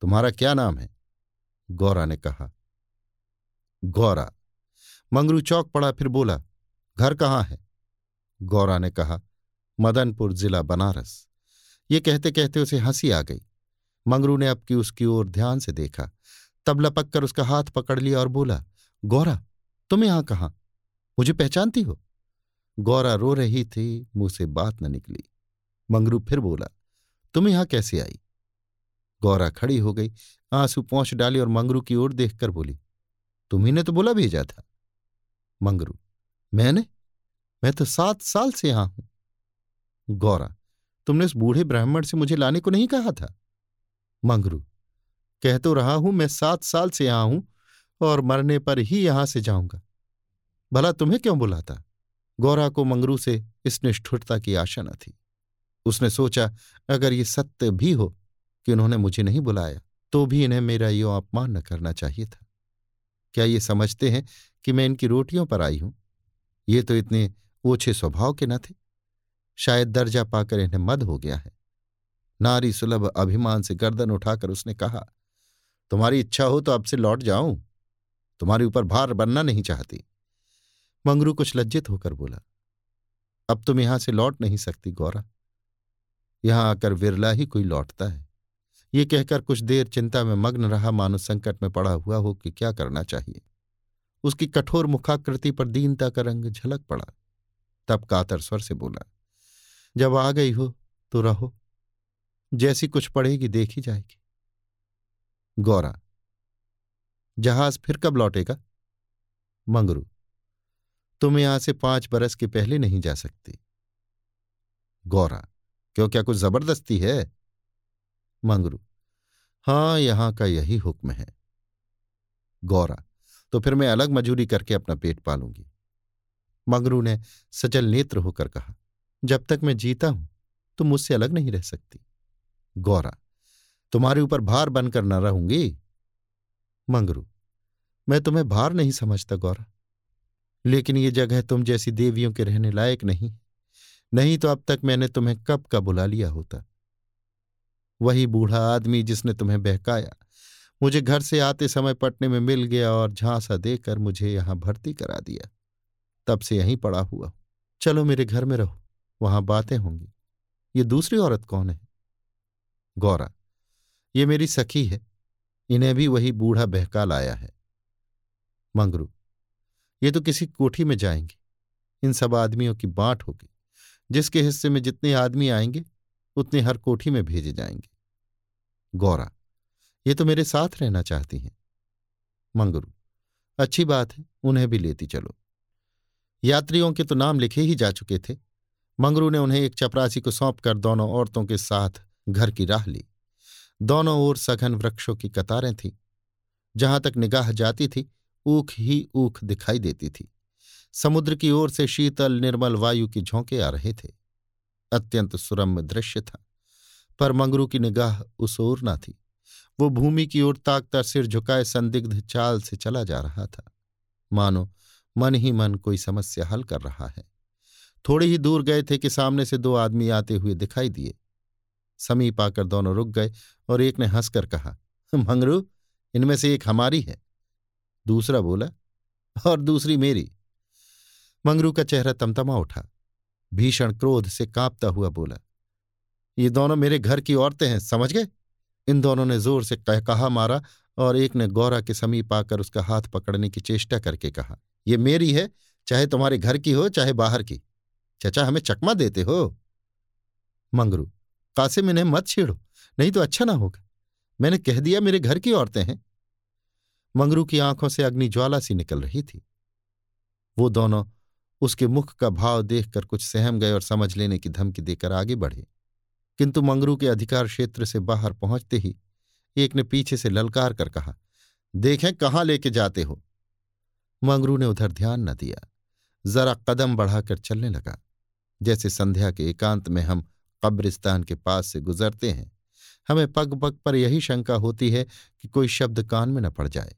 तुम्हारा क्या नाम है? गौरा ने कहा, गौरा। मंगरू चौक पड़ा, फिर बोला, घर कहाँ है? गौरा ने कहा, मदनपुर जिला बनारस। ये कहते कहते उसे हँसी आ गई। मंगरू ने अब की उसकी ओर ध्यान से देखा। तब लपक कर उसका हाथ पकड़ लिया और बोला, गौरा, तुम यहाँ कहाँ? मुझे पहचानती हो? गौरा रो रही थी, मुँह से बात न निकली। मंगरू फिर बोला, तुम यहाँ कैसे आई? गौरा खड़ी हो गई, आँसू पहुँच डाली और मंगरू की ओर देखकर बोली तुम्ही ने तो बोला भेजा था? मंगरू, मैंने? मैं तो सात साल से यहाँ हूँ। गौरा, तुमने उस बूढ़े ब्राह्मण से मुझे लाने को नहीं कहा था? मंगरू कह तो रहा हूँ, मैं सात साल से यहाँ हूँ और मरने पर ही यहाँ से जाऊँगा। भला तुम्हें क्यों बुलाता? गौरा को मंगरू से इस निष्ठुरता की आशा न थी। उसने सोचा, अगर ये सत्य भी हो कि उन्होंने मुझे नहीं बुलाया तो भी इन्हें मेरा यो अपमान न करना चाहिए था। क्या ये समझते हैं कि मैं इनकी रोटियों पर आई हूँ? ये तो इतने ओछे स्वभाव के न थे। शायद दर्जा पाकर इन्हें मद हो गया है। नारी सुलभ अभिमान से गर्दन उठाकर उसने कहा तुम्हारी इच्छा हो तो अब से लौट जाऊँ। तुम्हारे ऊपर भार बनना नहीं चाहती। मंगरू कुछ लज्जित होकर बोला, अब तुम यहाँ से लौट नहीं सकती, गौरा। यहाँ आकर विरला ही कोई लौटता है। ये कहकर कुछ देर चिंता में मग्न रहा मानो संकट में पड़ा हुआ हो कि क्या करना चाहिए। उसकी कठोर मुखाकृति पर दीनता का रंग झलक पड़ा। तब कातर स्वर से बोला, जब आ गई हो तो रहो। जैसी कुछ पड़ेगी देखी जाएगी। गौरा, जहाज़ फिर कब लौटेगा? मंगरू, तुम यहाँ से पाँच बरस के पहले नहीं जा सकती। गौरा, क्यों, क्या कुछ ज़बरदस्ती है? मंगरू, हाँ, यहाँ का यही हुक्म है। गौरा तो फिर मैं अलग मजूरी करके अपना पेट पालूँगी। मंगरू ने सचल नेत्र होकर कहा, जब तक मैं जीता हूँ तो मुझसे अलग नहीं रह सकती। गौरा तुम्हारे ऊपर भार बनकर न रहूँगी। मंगरू, मैं तुम्हें भार नहीं समझता, गौरा। लेकिन ये जगह तुम जैसी देवियों के रहने लायक नहीं। नहीं तो अब तक मैंने तुम्हें कब का बुला लिया होता? वही बूढ़ा आदमी जिसने तुम्हें बहकाया, मुझे घर से आते समय पटने में मिल गया और झांसा देकर मुझे यहाँ भर्ती करा दिया। तब से यहीं पड़ा हुआ चलो मेरे घर में रहो, वहाँ बातें होंगी। ये दूसरी औरत कौन है? गौरा ये मेरी सखी है, इन्हें भी वही बूढ़ा बहका लाया है। मंगरू, ये तो किसी कोठी में जाएँगे, इन सब आदमियों की बांट होगी, जिसके हिस्से में जितने आदमी आएँगे, उतने हर कोठी में भेजे जाएँगे। गौरा, ये तो मेरे साथ रहना चाहती हैं। मंगरू, अच्छी बात है, उन्हें भी लेती चलो। यात्रियों के तो नाम लिखे ही जा चुके थे, मंगरू ने उन्हें एक चपरासी को सौंप कर दोनों औरतों के साथ घर की राह ली। दोनों ओर सघन वृक्षों की कतारें थीं। जहाँ तक निगाह जाती थी, ऊख ही ऊख दिखाई देती थी। समुद्र की ओर से शीतल, निर्मल वायु की झोंके आ रहे थे। अत्यंत सुरम्य दृश्य था, पर मंगरू की निगाह उस ओर न थी। वो भूमि की ओर ताकता सिर झुकाए संदिग्ध चाल से चला जा रहा था। मानो, मन ही मन कोई समस्या हल कर रहा है। थोड़ी ही दूर गए थे कि सामने से दो आदमी आते हुए दिखाई दिए। समीप आकर दोनों रुक गए और एक ने हंसकर कहा, मंगरू, इनमें से एक हमारी है। दूसरा बोला, और दूसरी मेरी। मंगरू का चेहरा तमतमा उठा, भीषण क्रोध से कांपता हुआ बोला, ये दोनों मेरे घर की औरतें हैं, समझ गए? इन दोनों ने ज़ोर से कह कहा मारा और एक ने गौरा के समीप आकर उसका हाथ पकड़ने की चेष्टा करके कहा, ये मेरी है, चाहे तुम्हारे घर की हो, चाहे बाहर की। चचा, हमें चकमा देते हो? मंगरू कासिम इन्हें मत छेड़ो, नहीं तो अच्छा ना होगा। मैंने कह दिया, मेरे घर की औरतें हैं। मंगरू की आँखों से अग्नि ज्वाला सी निकल रही थी। वो दोनों उसके मुख का भाव देखकर कुछ सहम गए और समझ लेने की धमकी देकर आगे बढ़े। किंतु मंगरू के अधिकार क्षेत्र से बाहर पहुँचते ही एक ने पीछे से ललकार कर कहा, देखें, कहाँ लेके जाते हो? मंगरू ने उधर ध्यान न दिया। जरा कदम बढ़ाकर चलने लगा। जैसे संध्या के एकांत में हम कब्रिस्तान के पास से गुजरते हैं। हमें पग पग पर यही शंका होती है कि कोई शब्द कान में न पड़ जाए,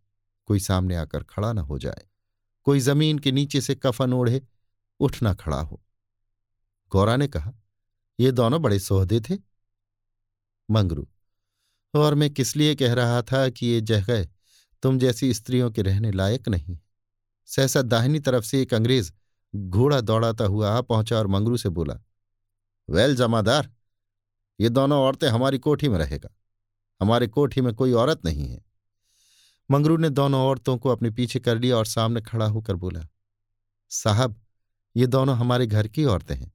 कोई सामने आकर खड़ा न हो जाए, कोई ज़मीन के नीचे से कफन ओढ़े, उठ न खड़ा हो। गौरा ने कहा, ये दोनों बड़े सोहदे थे? मंगरू, और मैं किस लिए कह रहा था कि ये जगह तुम जैसी स्त्रियों के रहने लायक नहीं सहसा दाहिनी तरफ़ से एक अंग्रेज़ घोड़ा दौड़ाता हुआ आ पहुँचा और मंगरू से बोला वेल जमादार, ये दोनों औरतें हमारी कोठी में रहेगा। हमारी कोठी में कोई औरत नहीं है। मंगरू ने दोनों औरतों को अपने पीछे कर लिया और सामने खड़ा होकर बोला, साहब, ये दोनों हमारे घर की औरतें हैं।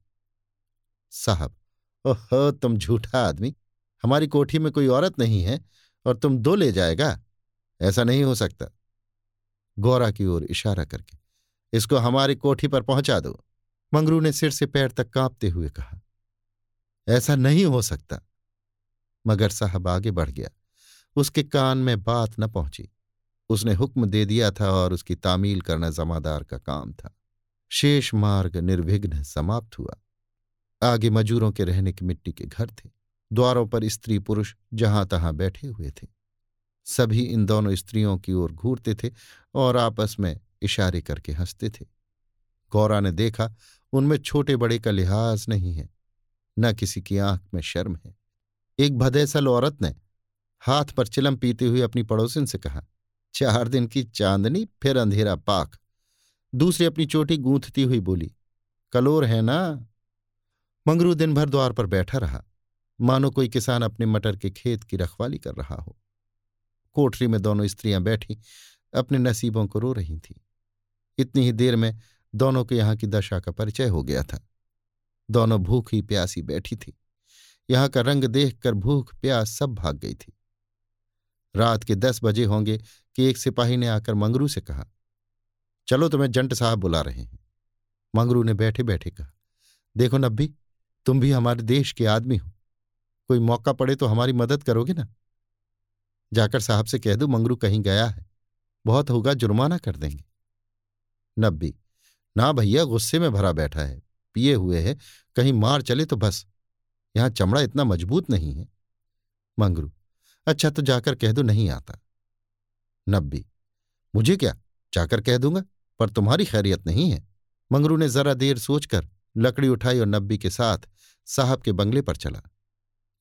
साहब, ओह, तुम झूठा आदमी, हमारी कोठी में कोई औरत नहीं है और तुम दो ले जाएगा? ऐसा नहीं हो सकता। गौरा की ओर इशारा करके, इसको हमारी कोठी पर पहुँचा दो। मंगरू ने सिर से पैर तक कांपते हुए कहा ऐसा नहीं हो सकता। मगर साहब आगे बढ़ गया। उसके कान में बात न पहुँची। उसने हुक्म दे दिया था और उसकी तामील करना जमादार का काम था। शेष मार्ग निर्विघ्न समाप्त हुआ। आगे मजूरों के रहने की मिट्टी के घर थे। द्वारों पर स्त्री पुरुष जहाँ तहां बैठे हुए थे। सभी इन दोनों स्त्रियों की ओर घूरते थे और आपस में इशारे करके हँसते थे। गौरा ने देखा, उनमें छोटे बड़े का लिहाज नहीं है। न किसी की आँख में शर्म है। एक भदेसल औरत ने हाथ पर चिलम पीते हुए अपनी पड़ोसिन से कहा, चार दिन की चांदनी, फिर अंधेरा पाक। दूसरी अपनी चोटी गूंथती हुई बोली, कलोर है ना? मंगरू दिन भर द्वार पर बैठा रहा। मानो कोई किसान अपने मटर के खेत की रखवाली कर रहा हो। कोठरी में दोनों स्त्रियाँ बैठी, अपने नसीबों को रो रही थीं। इतनी ही देर में दोनों के यहाँ की दशा का परिचय हो गया था। दोनों भूखी प्यासी बैठी थी। यहाँ का रंग देखकर भूख प्यास सब भाग गई थी। रात के दस बजे होंगे कि एक सिपाही ने आकर मंगरू से कहा, चलो तुम्हें जंट साहब बुला रहे हैं। मंगरू ने बैठे बैठे कहा, देखो नब्बी, तुम भी हमारे देश के आदमी हो। कोई मौका पड़े तो हमारी मदद करोगे ना? जाकर साहब से कह दो, मंगरू कहीं गया है। बहुत होगा, जुर्माना कर देंगे। नब्बी, ना भैया, गुस्से में भरा बैठा है। पिए हुए है, कहीं मार चले तो बस। यहाँ चमड़ा इतना मज़बूत नहीं है। मंगरू अच्छा तो जाकर कह दो नहीं आता। नब्बी, मुझे क्या? जाकर कह दूँगा, पर तुम्हारी खैरियत नहीं है। मंगरू ने जरा देर सोचकर लकड़ी उठाई और नब्बी के साथ साहब के बंगले पर चला।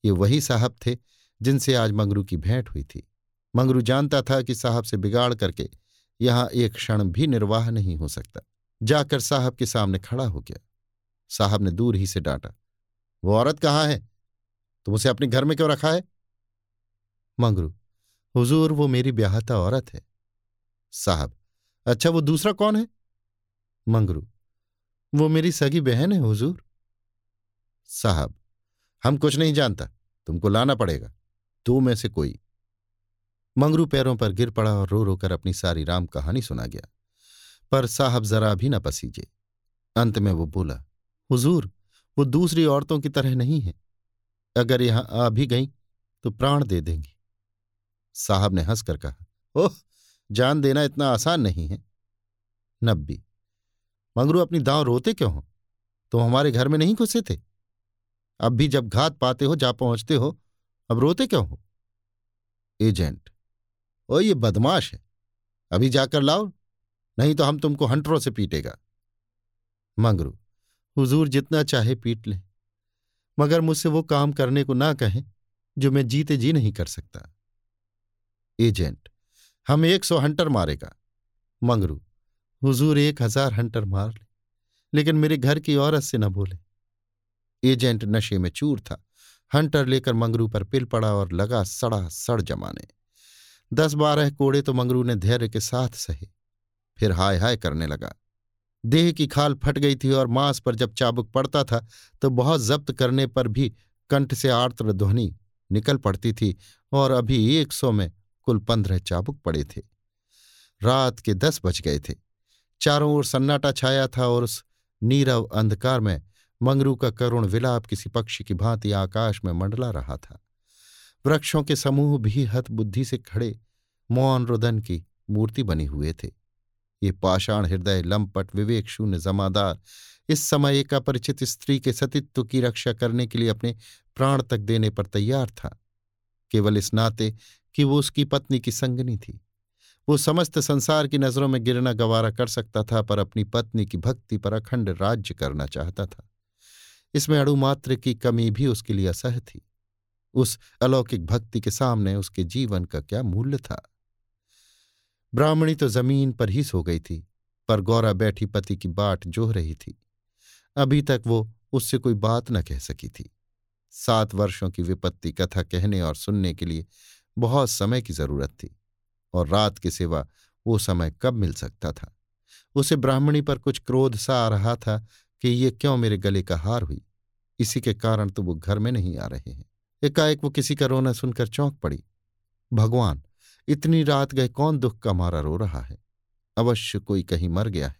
ये वही साहब थे जिनसे आज मंगरू की भेंट हुई थी। मंगरू जानता था कि साहब से बिगाड़ करके यहाँ एक क्षण भी निर्वाह नहीं हो सकता। जाकर साहब के सामने खड़ा हो गया। साहब ने दूर ही से डांटा, वो औरत कहाँ है? तुम उसे अपने घर में क्यों रखा है? मंगरू, हुजूर, वो मेरी ब्याहता औरत है। साहब अच्छा वो दूसरा कौन है? मंगरू, वो मेरी सगी बहन है, हुजूर। साहब, हम कुछ नहीं जानता, तुमको लाना पड़ेगा दो में से कोई। मंगरू पैरों पर गिर पड़ा और रो रो कर अपनी सारी राम कहानी सुना गया, पर साहब जरा भी न पसीजे। अंत में वो बोला हुजूर, वो दूसरी औरतों की तरह नहीं है। अगर यहाँ आ भी गई तो प्राण दे देंगी। साहब ने हंसकर कहा, ओह, जान देना इतना आसान नहीं है। नब्बी, मंगरू, अपनी दांव रोते क्यों हो? तुम हमारे घर में नहीं घुसे थे। अब भी जब घात पाते हो, जा पहुँचते हो, अब रोते क्यों हो? एजेंट ओ ये बदमाश है। अभी जाकर लाओ, नहीं तो हम तुमको हंटरों से पीटेगा। मंगरू हुजूर जितना चाहे पीट ले। मगर मुझसे वो काम करने को ना कहें, जो मैं जीते जी नहीं कर सकता। एजेंट, हम एक सौ हंटर मारेगा। मंगरू, हुजूर एक हज़ार हंटर मार ले, लेकिन मेरे घर की औरत से न बोले। एजेंट नशे में चूर था। हंटर लेकर मंगरू पर पिल पड़ा और लगा सड़ा सड़ जमाने। दस बारह कोड़े तो मंगरू ने धैर्य के साथ सहे। फिर हाय हाय करने लगा। देह की खाल फट गई थी और मांस पर जब चाबुक पड़ता था तो बहुत जब्त करने पर भी कंठ से आर्त्र ध्वनि निकल पड़ती थी और अभी एक सौ में कुल पंद्रह चाबुक पड़े थे। रात के दस बज गए थे। चारों ओर सन्नाटा छाया था और उस नीरव अंधकार में मंगरू का करुण विलाप किसी पक्षी की भांति आकाश में मंडला रहा था। वृक्षों के समूह भी हत बुद्धि से खड़े, मौन रुदन की मूर्ति बने हुए थे। ये पाषाण हृदय लंपट, विवेक शून्य, जमादार। इस समय एक अपरिचित स्त्री के सतित्व की रक्षा करने के लिए अपने प्राण तक देने पर तैयार था। केवल इस नाते कि वो उसकी पत्नी की संगनी थी। वो समस्त संसार की नज़रों में गिरना गवारा कर सकता था, पर अपनी पत्नी की भक्ति पर अखंड राज्य करना चाहता था। इसमें अणुमात्र की कमी भी उसके लिए असह थी। उस अलौकिक भक्ति के सामने उसके जीवन का क्या मूल्य था? ब्राह्मणी तो ज़मीन पर ही सो गई थी, पर गौरा बैठी पति की बाट जोह रही थी। अभी तक वो उससे कोई बात न कह सकी थी। सात वर्षों की विपत्ति कथा कहने और सुनने के लिए बहुत समय की ज़रूरत थी, और रात के सिवा वो समय कब मिल सकता था? उसे ब्राह्मणी पर कुछ क्रोध सा आ रहा था कि ये क्यों मेरे गले का हार हुई? इसी के कारण तो वो घर में नहीं आ रहे हैं। एकाएक वो किसी का रोना सुनकर चौंक पड़ी। भगवान इतनी रात गए, कौन दुख का मारा रो रहा है? अवश्य कोई कहीं मर गया है।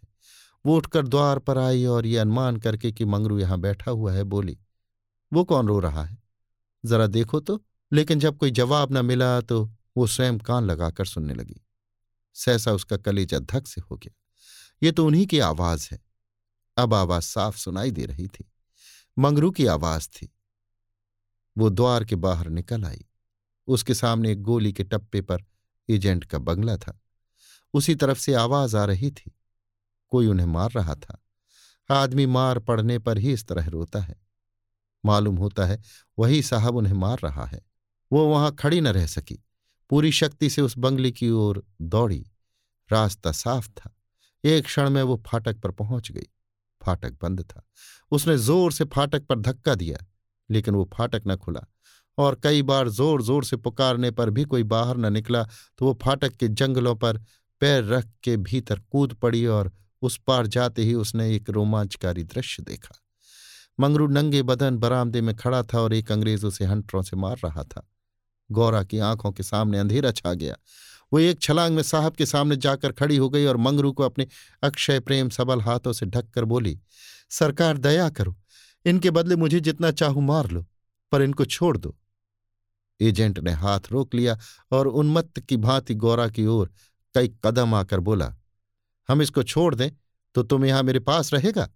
वो उठकर द्वार पर आई और ये अनुमान करके कि मंगरू यहाँ बैठा हुआ है, बोली, वो कौन रो रहा है? जरा देखो तो। लेकिन जब कोई जवाब न मिला तो वो स्वयं कान लगाकर सुनने लगी। सहसा उसका कलेजा धक से हो गया। ये तो उन्हीं की आवाज़ है। अब आवाज़ साफ़ सुनाई दे रही थी। मंगरू की आवाज़ थी। वो द्वार के बाहर निकल आई। उसके सामने एक गोली के टप्पे पर एजेंट का बंगला था। उसी तरफ़ से आवाज़ आ रही थी। कोई उन्हें मार रहा था। आदमी मार पड़ने पर ही इस तरह रोता है। मालूम होता है वही साहब उन्हें मार रहा है। वो वहाँ खड़ी न रह सकी। पूरी शक्ति से उस बंगले की ओर दौड़ी। रास्ता साफ़ था। एक क्षण में वो फाटक पर पहुँच गई। फाटक बंद था। उसने ज़ोर से फाटक पर धक्का दिया, लेकिन वो फाटक न खुला। और कई बार ज़ोर ज़ोर से पुकारने पर भी कोई बाहर न निकला तो वो फाटक के जंगलों पर पैर रख के भीतर कूद पड़ी और उस पार जाते ही उसने एक रोमांचकारी दृश्य देखा। मंगरू नंगे बदन बरामदे में खड़ा था और एक अंग्रेज़ उसे हंटरों से मार रहा था। गौरा की आँखों के सामने अंधेरा छा गया। वो एक छलांग में साहब के सामने जाकर खड़ी हो गई और मंगरू को अपने अक्षय प्रेम सबल हाथों से ढककर बोली, सरकार, दया करो। इनके बदले मुझे जितना चाहू मार लो, पर इनको छोड़ दो। एजेंट ने हाथ रोक लिया और उन्मत्त की भांति गौरा की ओर कई कदम आकर बोला, हम इसको छोड़ दें तो तुम यहाँ मेरे पास रहेगा?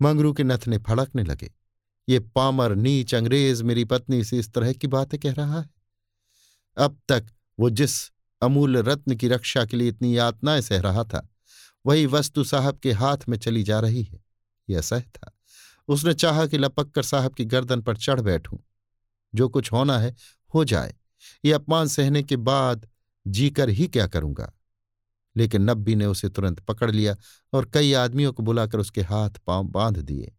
मंगरू के नथने फड़कने लगे, ये पामर, नीच, अंग्रेज़ मेरी पत्नी से इस तरह की बातें कह रहा है। अब तक वो जिस अमूल्य रत्न की रक्षा के लिए इतनी यातनाएँ सह रहा था, वही वस्तु साहब के हाथ में चली जा रही है। यह सह था। उसने चाहा कि लपक कर साहब की गर्दन पर चढ़ बैठूं। जो कुछ होना है, हो जाए। ये अपमान सहने के बाद जीकर ही क्या करूँगा? लेकिन नब्बी ने उसे तुरंत पकड़ लिया और कई आदमियों को बुलाकर उसके हाथ पाँव बाँध दिए।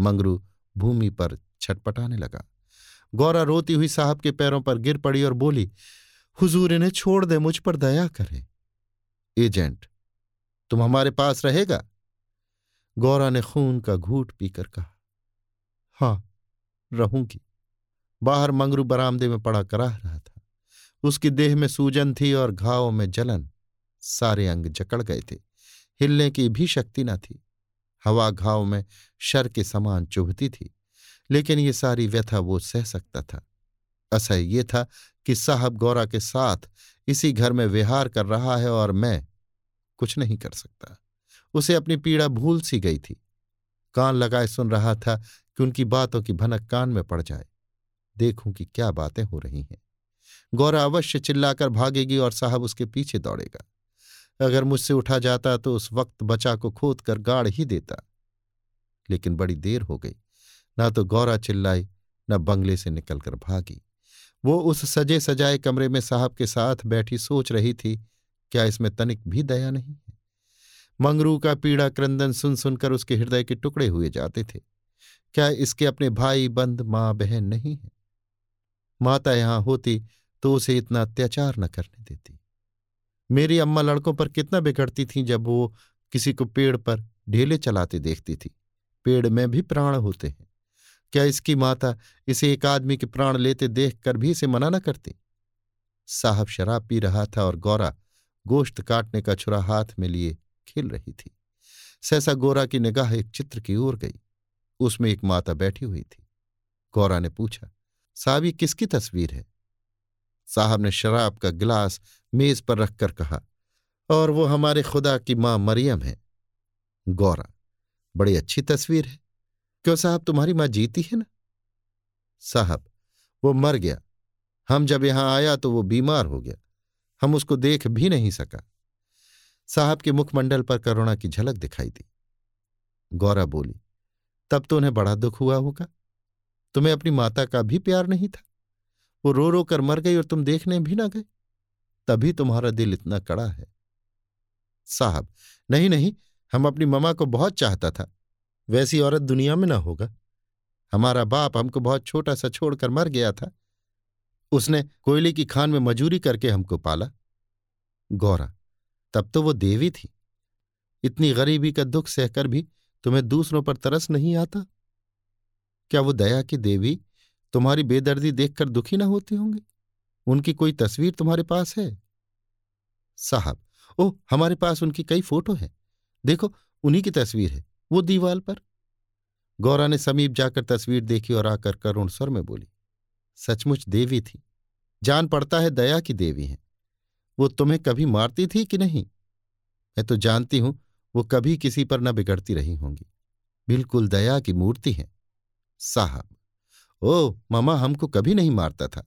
मंगरू भूमि पर छटपटाने लगा। गौरा रोती हुई साहब के पैरों पर गिर पड़ी और बोली, हुजूर, इन्हें छोड़ दे, मुझ पर दया करें। एजेंट, तुम हमारे पास रहेगा? गौरा ने खून का घूट पीकर कहा, हाँ, रहूँगी। बाहर मंगरू बरामदे में पड़ा कराह रहा था। उसकी देह में सूजन थी और घाव में जलन। सारे अंग जकड़ गए थे। हिलने की भी शक्ति न थी। हवा घाव में शर के समान चुभती थी। लेकिन ये सारी व्यथा वो सह सकता था। असह ये था कि साहब गौरा के साथ इसी घर में विहार कर रहा है और मैं कुछ नहीं कर सकता। उसे अपनी पीड़ा भूल सी गई थी। कान लगाए सुन रहा था कि उनकी बातों की भनक कान में पड़ जाए। देखूँ कि क्या बातें हो रही हैं। गौरा अवश्य चिल्लाकर भागेगी और साहब उसके पीछे दौड़ेगा। अगर मुझसे उठा जाता तो उस वक्त बचा को खोद कर गाड़ ही देता। लेकिन बड़ी देर हो गई। ना तो गौरा चिल्लाई, न बंगले से निकलकर भागी। वो उस सजे सजाए कमरे में साहब के साथ बैठी सोच रही थी, क्या इसमें तनिक भी दया नहीं है? मंगरू का पीड़ा क्रंदन सुन सुनकर उसके हृदय के टुकड़े हुए जाते थे। क्या इसके अपने भाई बंद माँ बहन नहीं है? माता यहाँ होती तो उसे इतना अत्याचार न करने देती। मेरी अम्मा लड़कों पर कितना बिगड़ती थी जब वो किसी को पेड़ पर ढेले चलाते देखती थी। पेड़ में भी प्राण होते हैं। क्या इसकी माता इसे एक आदमी के प्राण लेते देख कर भी इसे मना न करती? साहब शराब पी रहा था और गौरा गोश्त काटने का छुरा हाथ में लिए खेल रही थी। सहसा गोरा की निगाह एक चित्र की ओर गई। उसमें एक माता बैठी हुई थी। गौरा ने पूछा साहब, ये किसकी तस्वीर है? साहब ने शराब का गिलास मेज पर रखकर कहा, और वो हमारे खुदा की माँ मरियम है। गौरा, बड़ी अच्छी तस्वीर है। क्यों साहब, तुम्हारी माँ जीती है ना? साहब, वो मर गया। हम जब यहाँ आया तो वो बीमार हो गया। हम उसको देख भी नहीं सका। साहब के मुखमंडल पर करुणा की झलक दिखाई दी। गौरा बोली, तब तो उन्हें बड़ा दुख हुआ होगा। तुम्हें अपनी माता का भी प्यार नहीं था। वो रो रो कर मर गई और तुम देखने भी ना गए। तभी तुम्हारा दिल इतना कड़ा है। साहब, नहीं नहीं, हम अपनी ममा को बहुत चाहता था। वैसी औरत दुनिया में ना होगा। हमारा बाप हमको बहुत छोटा सा छोड़कर मर गया था। उसने कोयले की खान में मजूरी करके हमको पाला। गौरा, तब तो वो देवी थी। इतनी गरीबी का दुख सहकर भी तुम्हें दूसरों पर तरस नहीं आता। क्या वो दया की देवी तुम्हारी बेदर्दी देखकर दुखी ना होती होंगी? उनकी कोई तस्वीर तुम्हारे पास है? साहब, ओह, हमारे पास उनकी कई फ़ोटो हैं। देखो, उन्हीं की तस्वीर है, वो दीवाल पर। गौरा ने समीप जाकर तस्वीर देखी और आकर करुण स्वर में बोली, सचमुच देवी थी। जान पड़ता है दया की देवी हैं। वो तुम्हें कभी मारती थी कि नहीं? मैं तो जानती हूँ, वो कभी किसी पर न बिगड़ती रही होंगी। बिल्कुल दया की मूर्ति है। साहब। ओ मामा हमको कभी नहीं मारता था।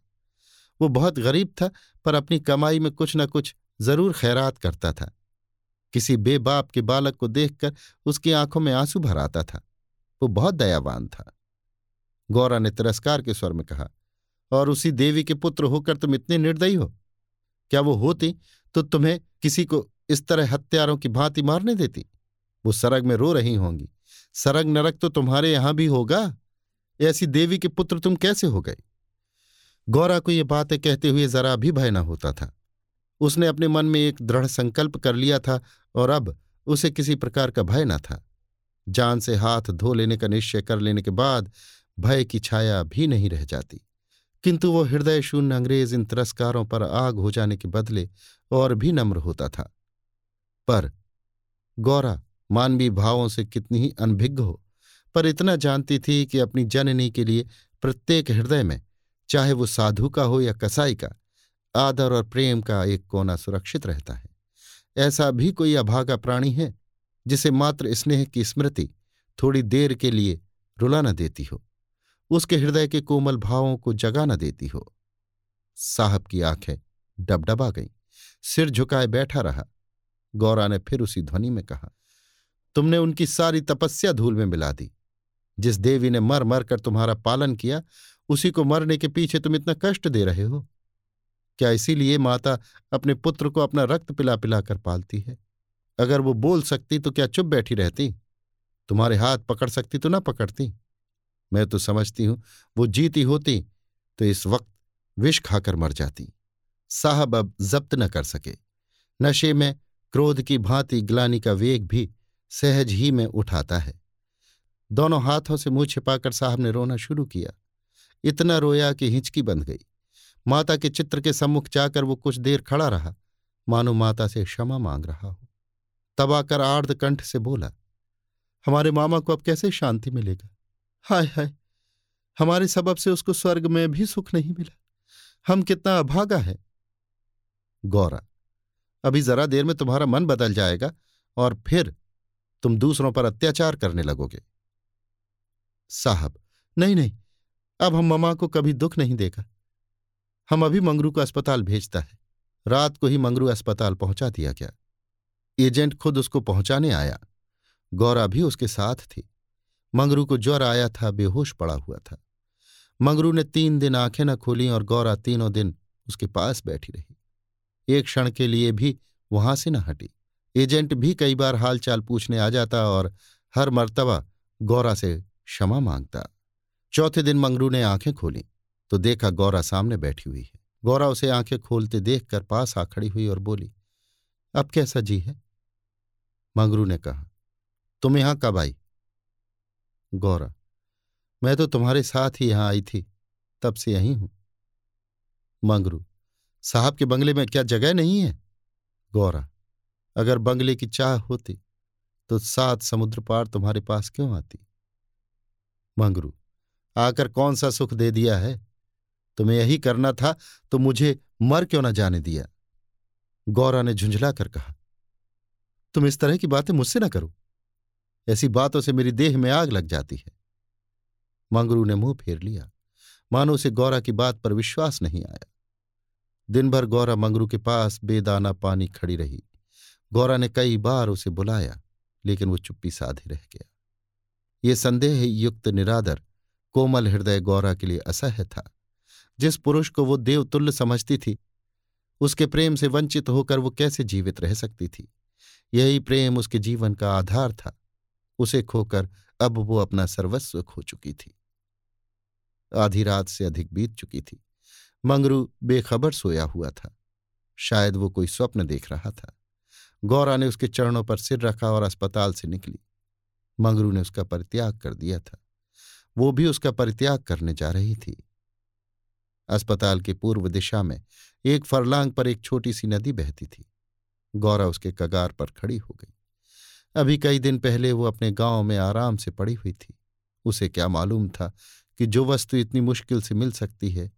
वो बहुत गरीब था, पर अपनी कमाई में कुछ न कुछ ज़रूर खैरात करता था। किसी बेबाप के बालक को देखकर उसकी आँखों में आँसू भर आता था। वो बहुत दयावान था। गौरा ने तिरस्कार के स्वर में कहा, और उसी देवी के पुत्र होकर तुम इतने निर्दयी हो? क्या वो होती तो तुम्हें किसी को इस तरह हत्यारों की भांति मारने देती? वो सरग में रो रही होंगी। सरग नरक तो तुम्हारे यहाँ भी होगा। ऐसी देवी के पुत्र तुम कैसे हो गए? गौरा को ये बातें कहते हुए जरा भी भय न होता था। उसने अपने मन में एक दृढ़ संकल्प कर लिया था और अब उसे किसी प्रकार का भय न था। जान से हाथ धो लेने का निश्चय कर लेने के बाद भय की छाया भी नहीं रह जाती। किंतु वो हृदय शून्य अंग्रेज़ इन तिरस्कारों पर आग हो जाने के बदले और भी नम्र होता था। पर गौरा, मानवीय भावों से कितनी ही अनभिज्ञ हो पर इतना जानती थी कि अपनी जननी के लिए प्रत्येक हृदय में, चाहे वो साधु का हो या कसाई का, आदर और प्रेम का एक कोना सुरक्षित रहता है। ऐसा भी कोई अभागा प्राणी है, जिसे मात्र स्नेह की स्मृति थोड़ी देर के लिए रुला न देती हो, उसके हृदय के कोमल भावों को जगा न देती हो। साहब की आँखें डबडबा गईं, सिर झुकाए बैठा रहा। गौरा ने फिर उसी ध्वनि में कहा, तुमने उनकी सारी तपस्या धूल में मिला दी। जिस देवी ने मर मर कर तुम्हारा पालन किया, उसी को मरने के पीछे तुम इतना कष्ट दे रहे हो। क्या इसीलिए माता अपने पुत्र को अपना रक्त पिला पिला कर पालती है? अगर वो बोल सकती तो क्या चुप बैठी रहती? तुम्हारे हाथ पकड़ सकती तो ना पकड़ती। मैं तो समझती हूँ, वो जीती होती तो इस वक्त विष खाकर मर जाती। साहब अब जब्त न कर सके। नशे में क्रोध की भांति ग्लानी का वेग भी सहज ही में उठाता है। दोनों हाथों से मुँह छिपाकर साहब ने रोना शुरू किया। इतना रोया कि हिंचकी बंध गई। माता के चित्र के सम्मुख जाकर वो कुछ देर खड़ा रहा। मानो माता से क्षमा मांग रहा हो। तब आकर आर्द कंठ से बोला, हमारे मामा को अब कैसे शांति मिलेगा? हाय हाय, हमारे सबब से उसको स्वर्ग में भी सुख नहीं मिला। हम कितना अभागा है। गौरा, अभी जरा देर में तुम्हारा मन बदल जाएगा और फिर तुम दूसरों पर अत्याचार करने लगोगे। साहब, नहीं नहीं, अब हम ममा को कभी दुख नहीं देगा। हम अभी मंगरू को अस्पताल भेजता है। रात को ही मंगरू अस्पताल पहुँचा दिया गया। एजेंट खुद उसको पहुँचाने आया। गौरा भी उसके साथ थी। मंगरू को ज्वर आया था, बेहोश पड़ा हुआ था। मंगरू ने तीन दिन आँखें न खोली और गौरा तीनों दिन उसके पास बैठी रही। एक क्षण के लिए भी वहाँ से न हटी। एजेंट भी कई बार हालचाल पूछने आ जाता और हर मर्तबा गौरा से क्षमा माँगता। चौथे दिन मंगरू ने आँखें खोली तो देखा गौरा सामने बैठी हुई है। गौरा उसे आँखें खोलते देखकर पास आ खड़ी हुई और बोली, अब कैसा जी है? मंगरू ने कहा, तुम यहाँ कब आई? गौरा, मैं तो तुम्हारे साथ ही यहाँ आई थी, तब से यहीं हूँ। मंगरू, साहब के बंगले में क्या जगह नहीं है? गौरा, अगर बंगले की चाह होती तो सात समुद्र पार तुम्हारे पास क्यों आती? मंगरू आकर कौन सा सुख दे दिया है? तुम्हें यही करना था तो मुझे मर क्यों ना जाने दिया? गौरा ने झुंझला कर कहा, तुम इस तरह की बातें मुझसे ना करो। ऐसी बातों से मेरी देह में आग लग जाती है। मंगरू ने मुँह फेर लिया। मानो उसे गौरा की बात पर विश्वास नहीं आया। दिन भर गौरा मंगरू के पास बेदाना पानी खड़ी रही। गौरा ने कई बार उसे बुलाया, लेकिन वो चुप्पी साधे रह गया। ये संदेह युक्त निरादर कोमल हृदय गौरा के लिए असह्य था। जिस पुरुष को वो देवतुल्य समझती थी, उसके प्रेम से वंचित होकर वो कैसे जीवित रह सकती थी? यही प्रेम उसके जीवन का आधार था। उसे खोकर अब वो अपना सर्वस्व खो चुकी थी। आधी रात से अधिक बीत चुकी थी। मंगरू बेखबर सोया हुआ था। शायद वो कोई स्वप्न देख रहा था। गौरा ने उसके चरणों पर सिर रखा और अस्पताल से निकली। मंगरू ने उसका परित्याग कर दिया था। वो भी उसका परित्याग करने जा रही थी। अस्पताल की पूर्व दिशा में एक फरलांग पर एक छोटी सी नदी बहती थी। गौरा उसके कगार पर खड़ी हो गई। अभी कई दिन पहले वो अपने गाँव में आराम से पड़ी हुई थी। उसे क्या मालूम था कि जो वस्तु इतनी मुश्किल से मिल सकती है,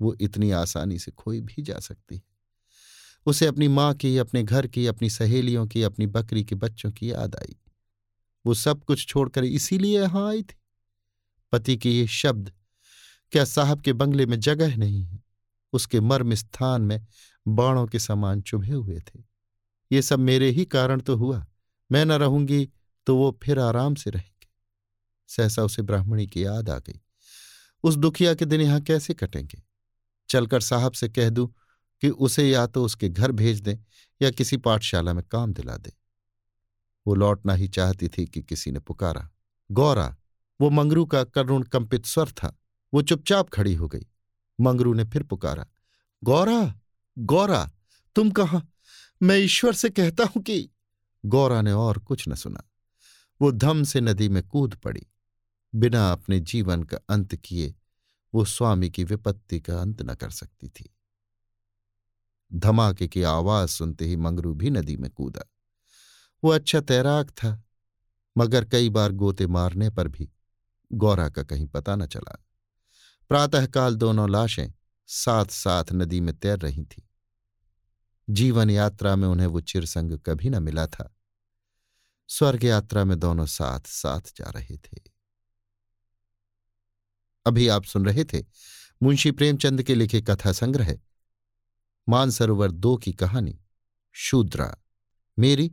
वो इतनी आसानी से खोई भी जा सकती है। उसे अपनी माँ की, अपने घर की, अपनी सहेलियों की, अपनी बकरी के बच्चों की याद आई। वो सब कुछ छोड़कर इसीलिए यहाँ आई थी। पति के ये शब्द, क्या साहब के बंगले में जगह नहीं है, उसके मर्म स्थान में बाणों के समान चुभे हुए थे। ये सब मेरे ही कारण तो हुआ, मैं न रहूँगी तो वो फिर आराम से रहेंगे। सहसा उसे ब्राह्मणी की याद आ गई, उस दुखिया के दिन यहाँ कैसे कटेंगे? चलकर साहब से कह दूँ कि उसे या तो उसके घर भेज दें या किसी पाठशाला में काम दिला दे। वो लौटना ही चाहती थी कि किसी ने पुकारा। गौरा, वो मंगरू का करुण कंपित स्वर था। वो चुपचाप खड़ी हो गई। मंगरू ने फिर पुकारा, गौरा गौरा, तुम कहा? मैं ईश्वर से कहता हूँ कि गौरा ने और कुछ न सुना। वो धम से नदी में कूद पड़ी। बिना अपने जीवन का अंत किए, वो स्वामी की विपत्ति का अंत न कर सकती थी। धमाके की आवाज़ सुनते ही मंगरू भी नदी में कूदा। वो अच्छा तैराक था, मगर कई बार गोते मारने पर भी गौरा का कहीं पता न चला। प्रातःकाल दोनों लाशें साथ साथ नदी में तैर रही थीं। जीवन यात्रा में उन्हें वो चिरसंग कभी न मिला था। स्वर्ग यात्रा में दोनों साथ साथ जा रहे थे। अभी आप सुन रहे थे मुंशी प्रेमचंद के लिखे कथा संग्रह, मानसरोवर दो की कहानी, शूद्रा, मेरी